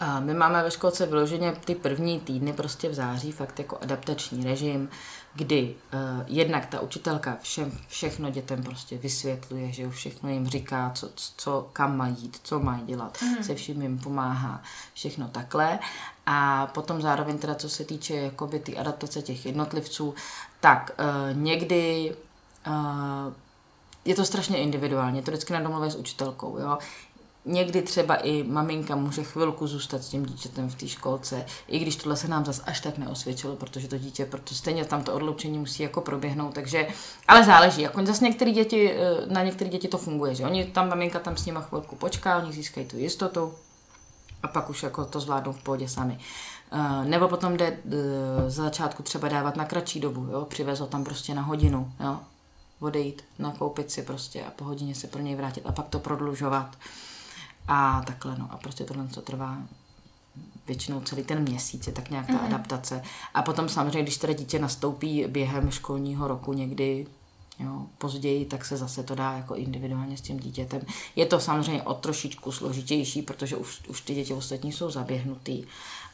A my máme ve školce vyloženě ty první týdny prostě v září, fakt jako adaptační režim, kdy uh, jednak ta učitelka všem, všechno dětem prostě vysvětluje, že jo, všechno jim říká, co, co kam mají jít, co mají dělat, mm. se vším jim pomáhá, všechno takhle. A potom zároveň teda, co se týče jakoby ty adaptace těch jednotlivců, tak uh, někdy uh, je to strašně individuálně, to vždycky na domluvě s učitelkou, jo. Někdy třeba i maminka může chvilku zůstat s tím dítětem v té školce, i když tohle se nám zas až tak neosvědčilo, protože to dítě, protože stejně tam to odloučení musí jako proběhnout, takže, ale záleží, jako zase některé děti, eh, na některé děti to funguje, že oni tam, maminka tam s nimi chvilku počká, oni získají tu jistotu a pak už jako to zvládnou v pohodě sami. Uh, nebo potom jde uh, za začátku třeba dávat na kratší dobu, jo, přivez ho tam prostě na hodinu, jo, odejít, nakoupit si prostě a po hodině se pro něj vrátit a pak to prodlužovat. A takhle, no. A prostě tohle, co trvá většinou celý ten měsíc, je tak nějak ta mm-hmm. adaptace. A potom samozřejmě, když teda dítě nastoupí během školního roku někdy jo, později, tak se zase to dá jako individuálně s tím dítětem. Je to samozřejmě o trošičku složitější, protože už, už ty děti ostatní jsou zaběhnutý,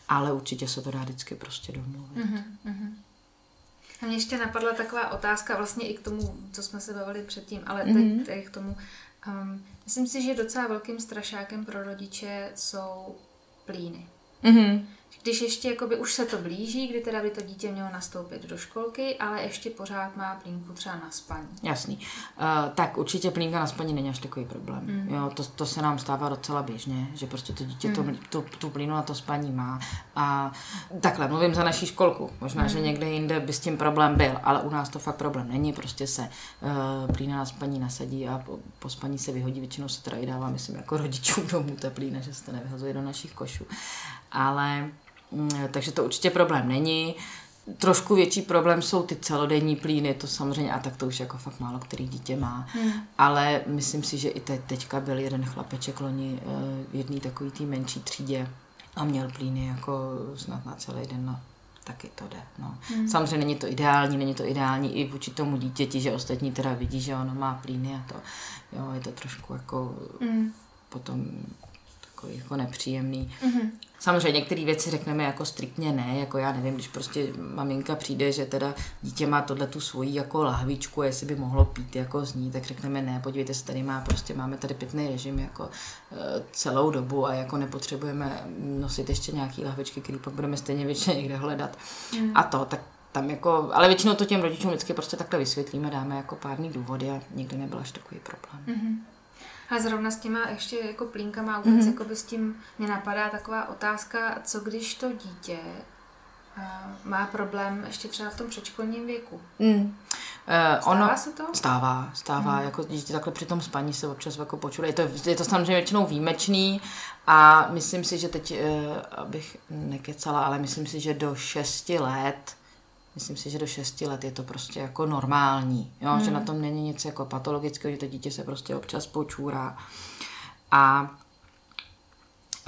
ale určitě se to dá vždycky prostě domluvit. Mm-hmm. A mě ještě napadla taková otázka vlastně i k tomu, co jsme se bavili předtím, ale mm-hmm. teď, teď k tomu. Um, myslím si, že docela velkým strašákem pro rodiče jsou plíny. Mm-hmm když ještě jakoby už se to blíží, kdy teda by to dítě mělo nastoupit do školky, ale ještě pořád má plínku třeba na spaní. Jasný. Uh, tak určitě plínka na spaní není až takový problém. Mm. Jo, to, to se nám stává docela běžně, že prostě to dítě mm. to, tu, tu plínu na to spaní má. A takhle, mluvím za naší školku. Možná, mm. že někde jinde by s tím problém byl, ale u nás to fakt problém není. Prostě se uh, plína na spaní nasadí a po, po spaní se vyhodí. Většinou se teda i dává, myslím, jako rodičům domů ta plína, že se to nevyhazuje do našich košů. Ale takže to určitě problém není. Trošku větší problém jsou ty celodenní plíny, to samozřejmě, a tak to už jako fakt málo který dítě má. Hmm. Ale myslím si, že i te, teďka byl jeden chlapeček loni eh, v jedné takové té menší třídě a měl plíny jako snad na celý den, no, taky to jde. No. Hmm. Samozřejmě není to ideální, není to ideální i vůči tomu dítěti, že ostatní teda vidí, že ono má plíny a to, jo, je to trošku jako hmm. potom takový jako nepříjemný. Mm-hmm. Samozřejmě některé věci řekneme jako striktně ne, jako já nevím, když prostě maminka přijde, že teda dítě má tohle tu svoji jako lahvičku, jestli by mohlo pít jako z ní, tak řekneme ne, podívejte se, tady má prostě, máme tady pitný režim jako uh, celou dobu a jako nepotřebujeme nosit ještě nějaký lahvičky, který pak budeme stejně většině někde hledat. Mm. A to, tak tam jako, ale většinou to těm rodičům vždycky prostě takhle vysvětlíme, dáme jako párný důvody a nikdy nebyl až takový problém. Mm-hmm. Ale zrovna s těma ještě jako plínkama vůbec mm-hmm. jako by s tím mě napadá taková otázka, co když to dítě uh, má problém ještě třeba v tom předškolním věku. Mm. Uh, stává ono, se to? Stává, stává. Mm. Jako dítě takhle při tom spaní se občas jako počuje. Je to, je to samozřejmě většinou výjimečný a myslím si, že teď, uh, abych nekecala, ale myslím si, že do 6 let Myslím si, že do 6 let je to prostě jako normální, jo? Hmm. že na tom není nic jako patologického, že to dítě se prostě občas počůrá. A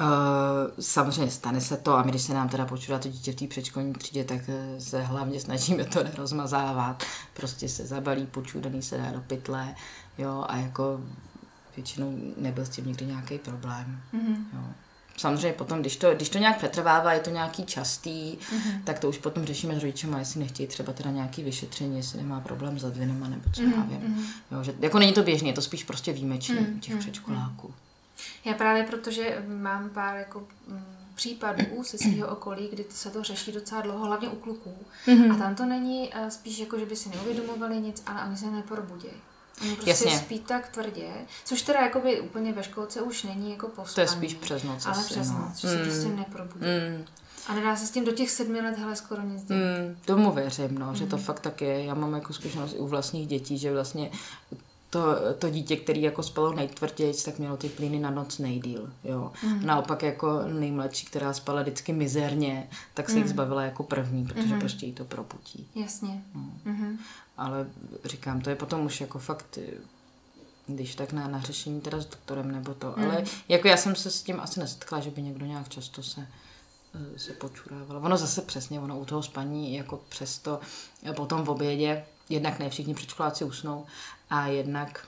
Uh, samozřejmě stane se to a my, když se nám teda počůrá to dítě v té předškolní třídě, tak e, se hlavně snažíme to nerozmazávat. Prostě se zabalí počůraný, se dá do pytle, jo, a jako většinou nebyl s tím nikdy nějaký problém. Mm-hmm. Jo samozřejmě potom, když to, když to nějak přetrvává, je to nějaký častý, mm-hmm. tak to už potom řešíme s rodičem, jestli nechtějí třeba teda nějaký vyšetření, jestli nemá problém s advinama nebo co mm-hmm. já vím. Mhm. Jo, že, jako není to běžně, je to spíš prostě výjimečný mm-hmm. těch mhm. předškoláků. Já právě protože mám pár jako mm, případů ze svého okolí, kdy se to řeší docela dlouho, hlavně u kluků. Mm-hmm. A tam to není uh, spíš jako, že by si neuvědomovali nic, ale oni se neprobudějí. Oni prostě Jasně. spí tak tvrdě, což teda jakoby úplně ve školce už není jako pospaní. To je spíš přes noc. Ale přes no. noc, že mm. se prostě neprobudí. Mm. A nedá se s tím do těch sedmi let hele skoro nic dělat. Mm, tomu věřím, no, mm. že to mm. fakt tak je. Já mám jako zkušenost i u vlastních dětí, že vlastně to, to dítě, který jako spalo nejtvrději, tak mělo ty plyny na noc nejdíl. Jo. Mm. Naopak jako nejmladší, která spala vždycky mizerně, tak se mm. jich zbavila jako první, protože mm. prostě jí to proputí. Jasně. No. Mm-hmm. Ale říkám, to je potom už jako fakt když tak na, na řešení teda s doktorem nebo to. Mm. Ale jako já jsem se s tím asi nesetkala, že by někdo nějak často se eh, se počurával. Ono zase přesně, ono u toho spaní jako přesto eh, potom v obědě, jednak ne všichni předškoláci usnou a jednak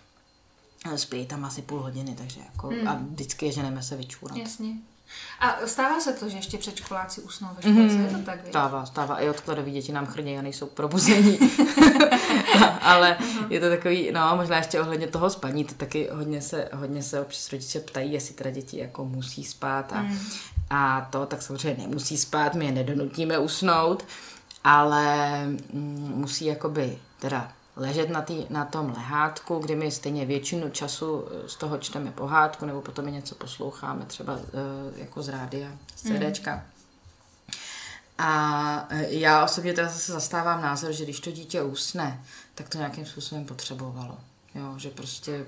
spí tam asi půl hodiny, takže jako mm. a vždycky je ženeme se vyčůrat. Jasně. A stává se to, že ještě předškoláci usnou ve školce, mm, je to tak, Stává, stává. I odkladový děti nám chrní a nejsou probuzení. Ale je to takový, no možná ještě ohledně toho spaní, to taky hodně se, hodně se občas rodiče ptají, jestli teda děti jako musí spát a, mm. a to tak samozřejmě nemusí spát, my je nedonutíme usnout, ale mm, musí jakoby teda ležet na, tý, na tom lehátku, kdy my stejně většinu času eh, z toho čteme pohádku, nebo potom něco posloucháme, třeba uh, jako z rádia, z mhm. CDčka. Mm. A eh, já osobně teda zase zastávám názor, že když to dítě usne, tak to nějakým způsobem potřebovalo. Jo, že prostě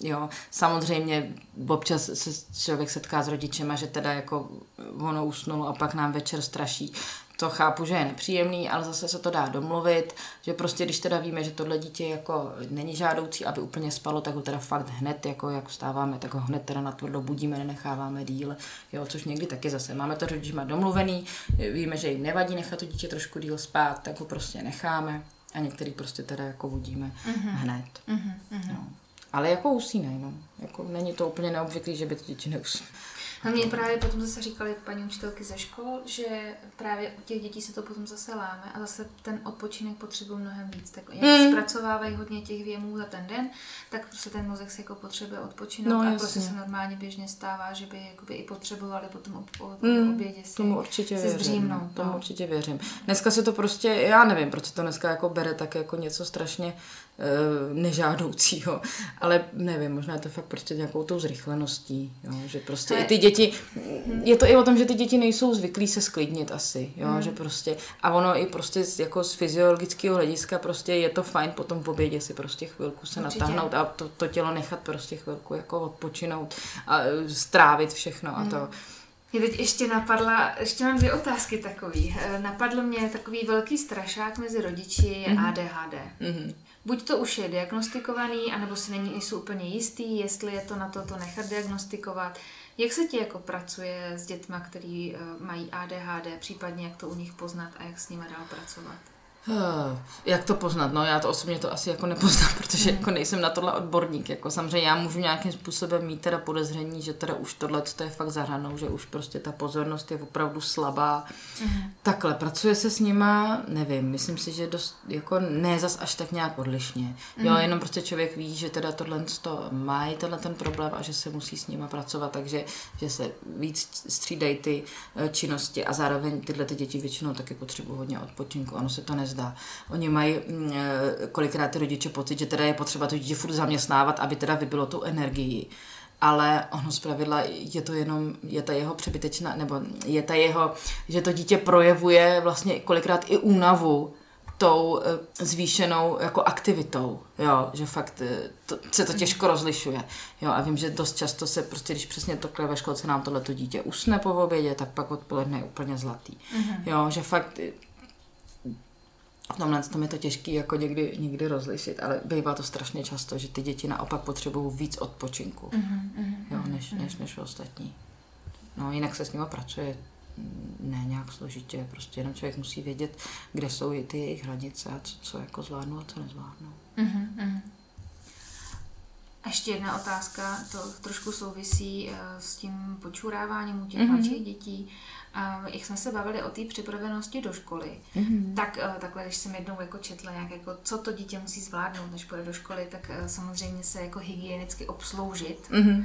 Jo, samozřejmě občas se člověk setká s rodičema, že teda jako ono usnulo a pak nám večer straší to chápu, že je nepříjemný, ale zase se to dá domluvit, že prostě když teda víme, že tohle dítě jako není žádoucí, aby úplně spalo, tak ho teda fakt hned, jako jak vstáváme, tak ho hned teda na to budíme, nenecháváme díl, jo, což někdy taky zase máme to rodičima domluvený, víme, že jim nevadí nechat to dítě trošku díl spát, tak ho prostě necháme a některý prostě teda jako budíme mm-hmm. hned. Mm-hmm. No. Ale jako usínej, no. Jako není to úplně neobvyklý, že by to dítě neusnalo. A mě právě potom zase říkali paní učitelky ze škol, že právě u těch dětí se to potom zase láme a zase ten odpočinek potřebuje mnohem víc. Tak jak mm. zpracovávají hodně těch věmů za ten den, tak prostě ten mozek si jako potřebuje odpočinout no, a jasně. prostě se normálně běžně stává, že by jakoby i potřebovali potom ob, ob, mm, obědě si, tomu určitě si věřím, zdřímnout. Tomu no. určitě věřím. Dneska se to prostě, já nevím, proč se to dneska jako bere tak jako něco strašně nežádoucího. Ale nevím, možná je to fakt prostě nějakou tou zrychleností, jo? že prostě i ty děti, je to i o tom, že ty děti nejsou zvyklí se sklidnit asi, jo? Hmm. že prostě, a ono i prostě jako z fyziologického hlediska prostě je to fajn potom v obědě si prostě chvilku se Určitě. natáhnout a to, to tělo nechat prostě chvilku jako odpočinout a eh, strávit všechno a to. Hmm. Mě teď ještě napadla, ještě mám dvě otázky takový. Eh, napadl mě takový velký strašák mezi rodiči mm-hmm. ADHD. Mm-hmm. Buď to už je diagnostikovaný, anebo si není, jsou úplně jistý, jestli je to na to, to nechat diagnostikovat. Jak se ti jako pracuje s dětma, který uh, mají ADHD, případně jak to u nich poznat a jak s nimi dál pracovat? Jak to poznat? No já to osobně to asi jako nepoznám, protože mm. jako nejsem na tohle odborník. Jako samozřejmě já můžu nějakým způsobem mít teda podezření, že teda už tohle to je fakt za hranou, že už prostě ta pozornost je opravdu slabá. Mm. Takhle, pracuje se s nima, nevím, myslím si, že dost, jako ne zas až tak nějak odlišně. Mm. Jo, mhm. jenom prostě člověk ví, že teda tohle to má tenhle ten problém a že se musí s nima pracovat, takže že se víc střídají ty eh, činnosti a zároveň tyhle ty děti většinou taky potřebují hodně odpočinku. Ono se to nezdá nezdá. Oni mají mm, eh, kolikrát ty rodiče pocit, že teda je potřeba to dítě furt zaměstnávat, aby teda vybilo tu energii ale ono zpravidla je to jenom, je ta jeho přebytečná, nebo je ta jeho, že to dítě projevuje vlastně kolikrát i únavu tou eh, zvýšenou jako aktivitou, jo, že fakt eh, to, se to těžko rozlišuje, jo, a vím, že dost často se prostě, když přesně to ve školce nám tohleto dítě usne po obědě, tak pak odpoledne je úplně zlatý, mm-hmm. jo, že fakt v tomhle tom je to těžké jako někdy, někdy rozlišit, ale bývá to strašně často, že ty děti naopak potřebují víc odpočinku, mm-hmm, jo, než, mm-hmm. než, než ostatní. No jinak se s nimi pracuje ne nějak složitě, prostě jenom člověk musí vědět, kde jsou i ty jejich hranice a co, co jako zvládnou a co nezvládnou. Mm-hmm. A ještě jedna otázka, to trošku souvisí uh, s tím počuráváním u těch mm-hmm. mladších dětí. A jak jsme se bavili o té připravenosti do školy, mm-hmm. tak uh, takhle, když jsem jednou jako četla, jak jako, co to dítě musí zvládnout, než půjde do školy, tak uh, samozřejmě se jako hygienicky obsloužit mm-hmm.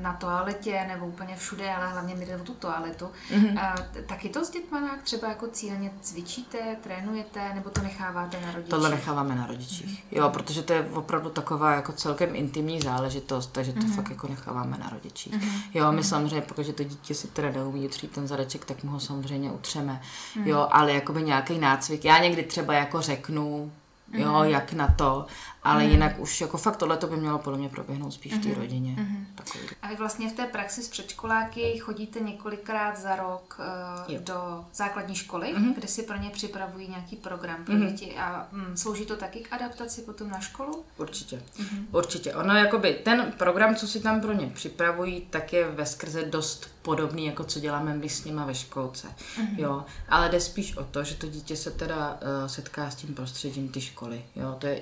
na toaletě nebo úplně všude, ale hlavně mi jde o tu toaletu. Mm-hmm. Taky to s dětma nějak třeba jako cíleně cvičíte, trénujete, nebo to necháváte na rodičích? Tohle necháváme na rodičích, mm-hmm. jo, protože to je opravdu taková jako celkem intimní záležitost, takže to mm-hmm. fakt jako necháváme na rodičích. Mm-hmm. Jo, my mm-hmm. samozřejmě, pokud to dítě si teda neumí utřít ten zadeček, tak mu ho samozřejmě utřeme. Mm. Jo, ale jakoby nějaký nácvik. Já někdy třeba jako řeknu, jo, mm. jak na to, ale mm. jinak už jako fakt tohle to by mělo podle mě proběhnout spíš v té mm. rodině. Mm. Takový. A vy vlastně v té praxi s předškoláky chodíte několikrát za rok uh, do základní školy, mm. kde si pro ně připravují nějaký program pro mm. děti a mm, slouží to taky k adaptaci potom na školu? Určitě, mm. určitě. Ono jakoby ten program, co si tam pro ně připravují, tak je ve skrze dost podobný, jako co děláme my s nima ve školce. Mm-hmm. Jo, ale jde spíš o to, že to dítě se teda uh, setká s tím prostředím ty školy. Jo, to je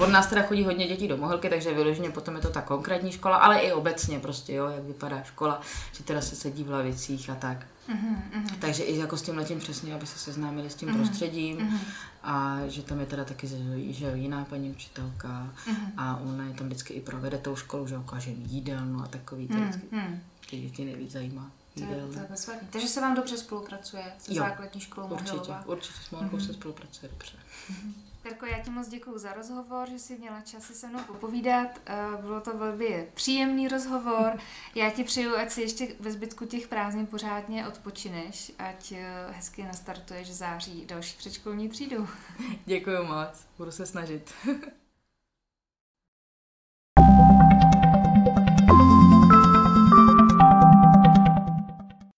od nás teda chodí hodně dětí do Mohelky, takže vyloženě potom je to ta konkrétní škola, ale i obecně prostě, jo, jak vypadá škola, že teda se sedí v lavicích a tak. Mm-hmm. Takže i jako s tím letím přesně, aby se seznámili s tím mm-hmm. prostředím mm-hmm. a že tam je teda taky že jo, jiná paní učitelka mm-hmm. a ona je tam vždycky i provede tou školu, že ukáže jídelnu a takový, to vždycky mm-hmm. ty děti nejvíc zajímá. To je, to je bezvadný. Takže se vám dobře spolupracuje se jo, základní školou Určitě, Mohilova. určitě s Mohilkou mm-hmm. se spolupracuje dobře. Mm-hmm. Terko, já ti moc děkuji za rozhovor, že jsi měla čas se mnou popovídat. Eh, bylo to velmi příjemný rozhovor. Já ti přeju, ať si ještě ve zbytku těch prázdnin pořádně odpočineš, ať eh, hezky nastartuješ září další předškolní třídu. Děkuji moc, budu se snažit.